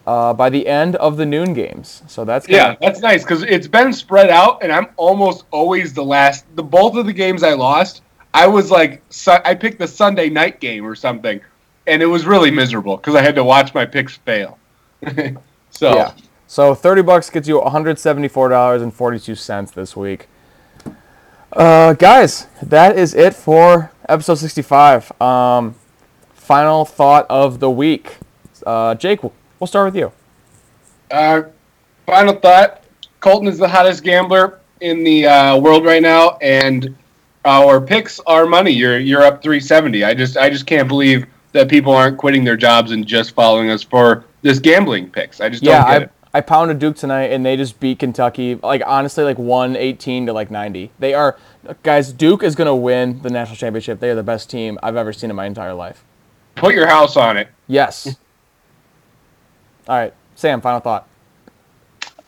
uh, by the end of the noon games. So that's Yeah, kinda- that's nice because it's been spread out, and I'm almost always the last. The both of the games I lost, I was like, su- I picked the Sunday night game or something, and it was really miserable because I had to watch my picks fail. so Yeah. So thirty bucks gets you one hundred seventy four dollars and forty two cents this week. Uh, guys, that is it for episode sixty five. Um, final thought of the week. Uh, Jake, we'll start with you. Uh, final thought: Colton is the hottest gambler in the uh, world right now, and our picks are money. You're you're up 370. I just I just can't believe that people aren't quitting their jobs and just following us for this gambling picks. I just don't get I, it. I pounded Duke tonight, and they just beat Kentucky. Like honestly, like one eighteen to like ninety. They are guys. Duke is gonna win the national championship. They are the best team I've ever seen in my entire life. Put your house on it. Yes. All right, Sam. Final thought.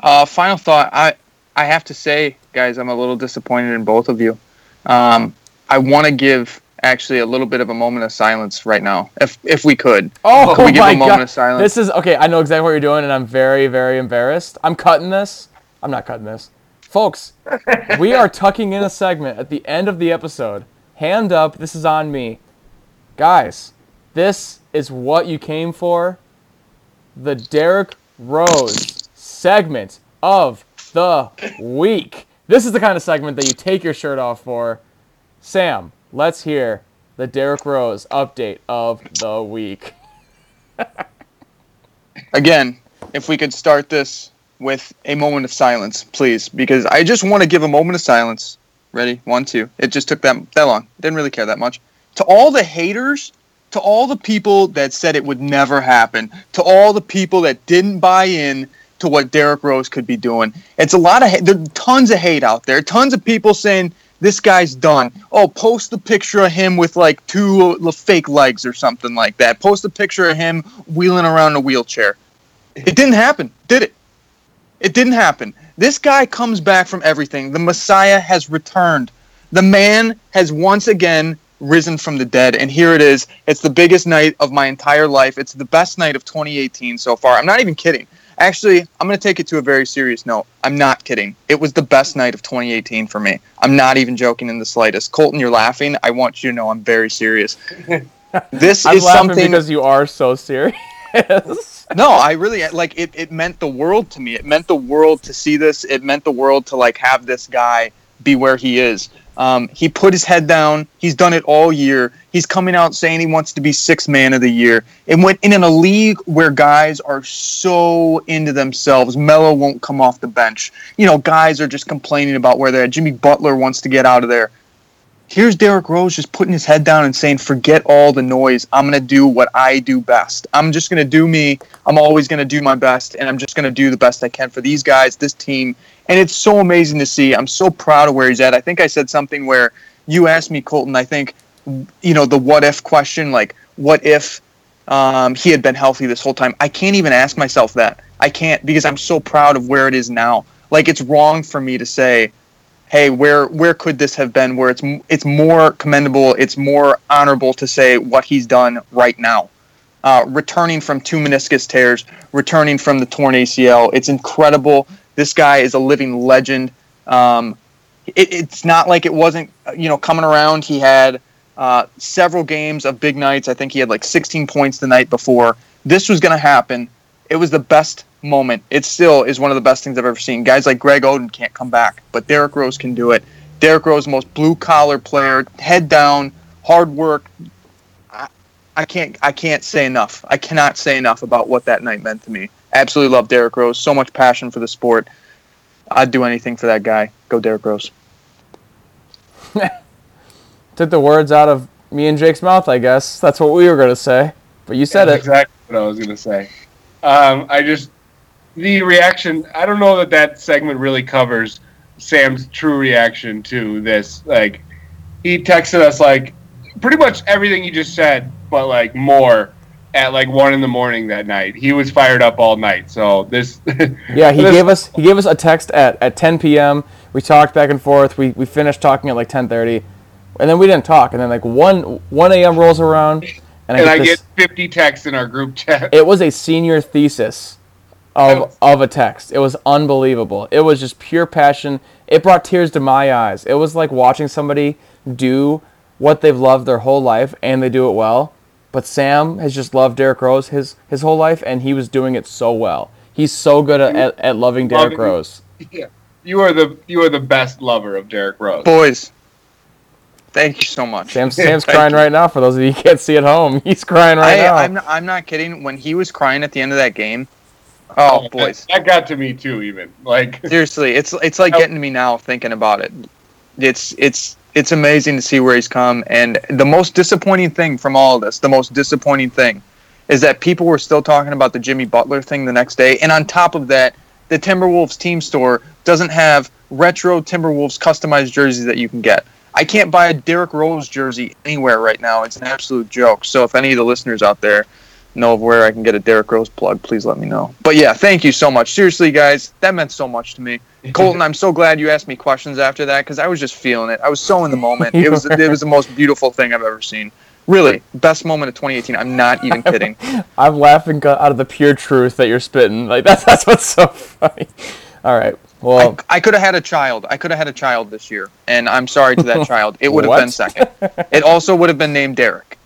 Uh, final thought. I I have to say, guys, I'm a little disappointed in both of you. Um, I want to give actually a little bit of a moment of silence right now, if if we could. Oh Can we give my a moment god! of silence? This is okay. I know exactly what you're doing, and I'm very, very embarrassed. I'm cutting this. I'm not cutting this, folks. we are tucking in a segment at the end of the episode. Hand up. This is on me, guys. This is what you came for. The Derrick Rose segment of the week. This is the kind of segment that you take your shirt off for. Sam, let's hear the Derrick Rose update of the week. again, if we could start this with a moment of silence, please, because I just want to give a moment of silence. Ready? One, two. It just took that that long. Didn't really care that much. To all the haters, to all the people that said it would never happen, to all the people that didn't buy in to what Derrick Rose could be doing. It's a lot of hate. There's tons of hate out there. Tons of people saying this guy's done. Oh, post the picture of him with like two fake legs or something like that. Post a picture of him wheeling around a wheelchair. It didn't happen, did it? It didn't happen. This guy comes back from everything. The Messiah has returned. The man has once again risen from the dead, and here it is. It's the biggest night of my entire life. It's the best night of 2018 so far. I'm not even kidding. Actually, I'm going to take it to a very serious note. I'm not kidding. It was the best night of 2018 for me. I'm not even joking in the slightest. Colton, you're laughing. I want you to know I'm very serious. This I'm is something because you are so serious. no, I really like it. It meant the world to me. It meant the world to see this. It meant the world to like have this guy be where he is. Um, he put his head down. He's done it all year. He's coming out saying he wants to be six man of the year. And went in, in a league where guys are so into themselves. Melo won't come off the bench. You know, guys are just complaining about where they're at. Jimmy Butler wants to get out of there. Here's Derrick Rose just putting his head down and saying, "Forget all the noise. I'm gonna do what I do best. I'm just gonna do me. I'm always gonna do my best, and I'm just gonna do the best I can for these guys, this team." And it's so amazing to see. I'm so proud of where he's at. I think I said something where you asked me, Colton. I think, you know, the what if question, like, what if um, he had been healthy this whole time? I can't even ask myself that. I can't because I'm so proud of where it is now. Like, it's wrong for me to say hey, where where could this have been? Where it's it's more commendable, it's more honorable to say what he's done right now. Uh, returning from two meniscus tears, returning from the torn ACL, it's incredible. This guy is a living legend. Um, it, it's not like it wasn't, you know, coming around. He had uh, several games of big nights. I think he had like 16 points the night before. This was going to happen. It was the best moment. It still is one of the best things I've ever seen. Guys like Greg Oden can't come back, but Derrick Rose can do it. Derrick Rose, most blue collar player, head down, hard work. I, I can't I can't say enough. I cannot say enough about what that night meant to me. Absolutely love Derrick Rose. So much passion for the sport. I'd do anything for that guy. Go Derrick Rose. Took the words out of me and Jake's mouth, I guess. That's what we were going to say. But you said That's it. exactly what I was going to say. Um, I just the reaction. I don't know that that segment really covers Sam's true reaction to this. Like he texted us like pretty much everything he just said, but like more at like one in the morning that night. He was fired up all night. So this. Yeah, he this- gave us he gave us a text at, at 10 p.m. We talked back and forth. We, we finished talking at like 10:30. And then we didn't talk. And then like one one a.m. rolls around, and I And get I this, get 50 texts in our group chat. it was a senior thesis of of a text. It was unbelievable. It was just pure passion. It brought tears to my eyes. It was like watching somebody do what they've loved their whole life and they do it well. But Sam has just loved Derrick Rose his his whole life and he was doing it so well. He's so good at, at, at loving Derrick Loving- Rose. Yeah. You are the you are the best lover of Derrick Rose. Boys, thank you so much. Sam Sam's crying you. right now for those of you who can't see at home. He's crying right I, now. I'm, not, I'm not kidding. When he was crying at the end of that game, oh, oh that- boys. That got to me too. Even like Seriously, it's it's like Oh. getting to me now thinking about it. It's it's it's amazing to see where he's come. And the most disappointing thing from all of this, the most disappointing thing, is that people were still talking about the Jimmy Butler thing the next day. And on top of that, the Timberwolves team store doesn't have retro Timberwolves customized jerseys that you can get. I can't buy a Derrick Rose jersey anywhere right now. It's an absolute joke. So if any of the listeners out there know of where I can get a Derrick Rose plug, please let me know. But yeah, thank you so much. Seriously, guys, that meant so much to me. Colton, I'm so glad you asked me questions after that because I was just feeling it. I was so in the moment. It was it was the most beautiful thing I've ever seen. Really, best moment of 2018. I'm not even kidding. I'm laughing out of the pure truth that you're spitting. Like that's that's what's so funny. All right. Well, I, I could have had a child. I could have had a child this year, and I'm sorry to that child. It would have been second. It also would have been named Derek.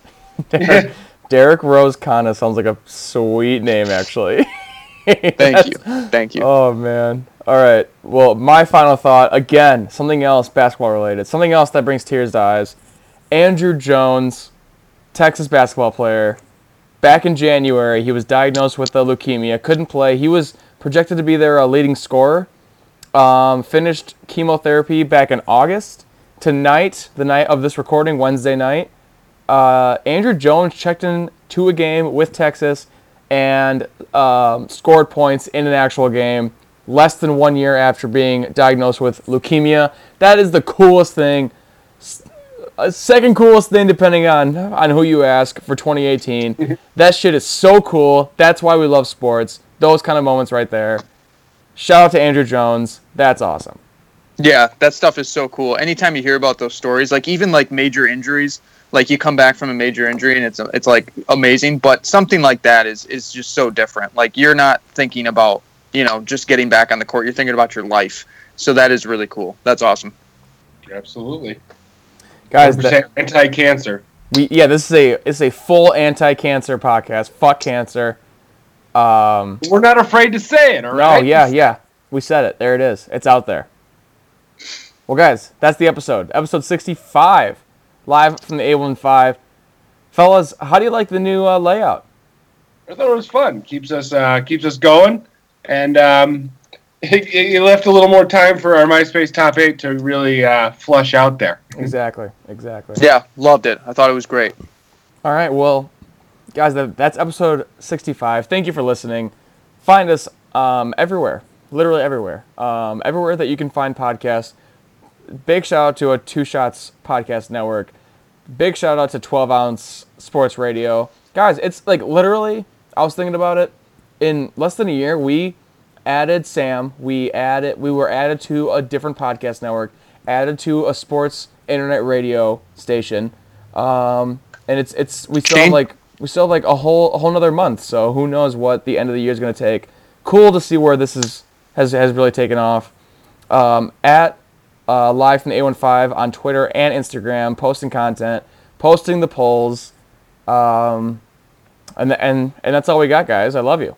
Derek Rose Kana sounds like a sweet name, actually. Thank you. Thank you. Oh man. All right. Well, my final thought again, something else basketball related, something else that brings tears to eyes. Andrew Jones, Texas basketball player. Back in January, he was diagnosed with a leukemia, couldn't play. He was projected to be their uh, leading scorer. Um, finished chemotherapy back in August. Tonight, the night of this recording, Wednesday night, uh, Andrew Jones checked in to a game with Texas and um, scored points in an actual game less than one year after being diagnosed with leukemia. That is the coolest thing. S- uh, second coolest thing, depending on on who you ask, for 2018. that shit is so cool. That's why we love sports. Those kind of moments right there. Shout out to Andrew Jones. That's awesome. Yeah, that stuff is so cool. Anytime you hear about those stories, like even like major injuries, like you come back from a major injury and it's it's like amazing, but something like that is is just so different. Like you're not thinking about, you know, just getting back on the court. You're thinking about your life. So that is really cool. That's awesome. absolutely. Guys, that, anti-cancer. we yeah, this is a it's a full anti-cancer podcast. Fuck cancer. Um, We're not afraid to say it. All No, right. yeah, yeah. We said it. There it is. It's out there. Well, guys, that's the episode. Episode 65, live from the 815. Fellas, how do you like the new uh, layout? I thought it was fun. Keeps us uh, keeps us going, and um, it, it left a little more time for our MySpace top eight to really uh, flush out there. Exactly, exactly. Yeah, loved it. I thought it was great. All right, well, guys, that, that's episode 65. Thank you for listening. Find us um, everywhere, literally everywhere. Um, everywhere that you can find podcasts. Big shout out to a Two Shots Podcast Network. Big shout out to 12 Ounce Sports Radio. Guys, it's like literally, I was thinking about it. In less than a year, we added Sam. We added, we were added to a different podcast network, added to a sports internet radio station. Um, and it's it's we still have like we still have like a whole a whole another month. So who knows what the end of the year is going to take. Cool to see where this is has has really taken off. Um, at uh, live from the 815 on Twitter and Instagram, posting content, posting the polls, um, and and and that's all we got, guys. I love you,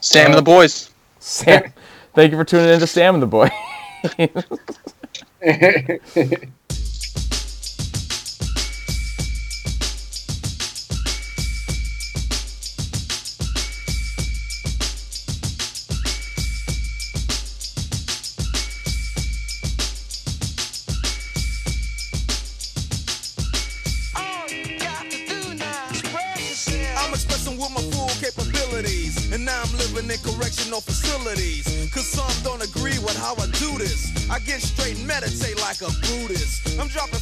Sam and the boys. Sam. thank you for tuning in to Sam and the Boy. like a Buddhist. I'm dropping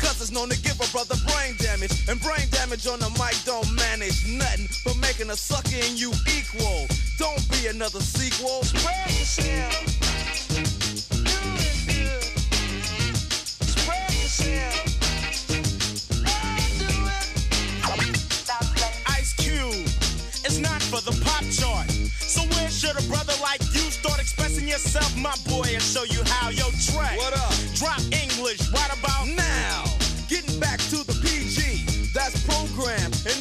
Cause it's known to give a brother brain damage. And brain damage on the mic don't manage nothing but making a sucker in you equal. Don't be another sequel. Spread yourself. Do it good. Spread yourself. Do it. Ice Cube. It's not for the pop chart. So where should a brother like you start expressing yourself, my boy, and show you how? Yo, Dre. What up? Drop English right about Now,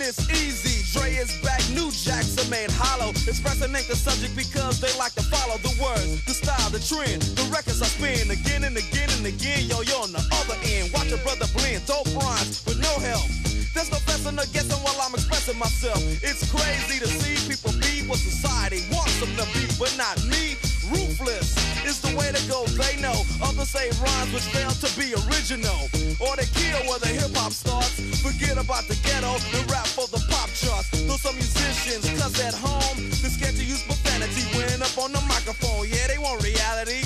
it's easy. Dre is back, new jacks are made hollow. Expressing ain't the subject because they like to follow the words, the style, the trend. The records I spin again and again and again. Yo, yo, on the other end, watch your brother blend, dope rhymes with no help. There's no guessing or guessing while I'm expressing myself. It's crazy to see people be what society wants them to be, but not me. Ruthless is the way to go, they know. Others say rhymes which fail to be original. Or they kill where the hip hop starts. Forget about the ghetto and rap for the pop charts. Though some musicians cuss at home, they're scared to use profanity when up on the microphone. Yeah, they want reality,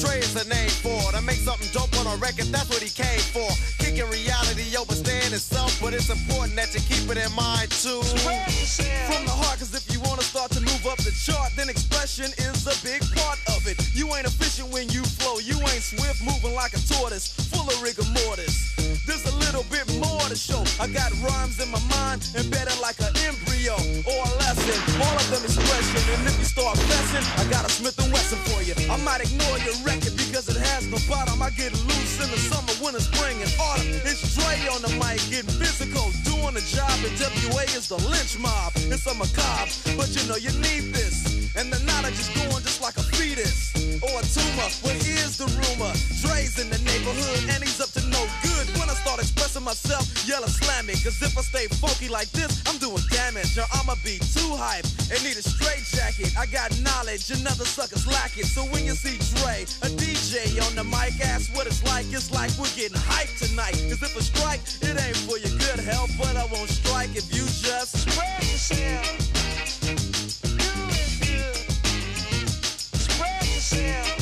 Dre is a name for. I make something dope on a record, that's what he came for. Kicking reality over staying itself, but it's important that you keep it in mind too. From the heart, cause if you wanna start to move up the chart, then expression is a big part of it. You ain't efficient when you flow, you ain't swift, moving like a tortoise, full of rigor mortis. There's a little bit more to show. I got rhymes in my mind, embedded like an embryo or a lesson. All of them expression, and if you start messing, I got a Smith and Wesson for you. I might ignore your record because it has no bottom. I get loose in the summer, winter, spring, and autumn. It's Dre on the mic, getting physical, doing the job. And WA is the lynch mob. It's a macabre, but you know you need this. And the knowledge is going just like a fetus or a tumor. Well, here's the rumor: Dre's in the neighborhood, and he's up to no good. When I start expressing myself, yell or slam me. Cause if I stay funky like this, I'm doing damage. I'ma be too hype and need a straight jacket. I got knowledge, another sucker's lacking. So when you see Dre, a DJ on the mic, ask what it's like. It's like we're getting hyped tonight. Cause if a strike, it ain't for your good health, but I won't strike if you just spread yourself. Do it good. Spread yourself.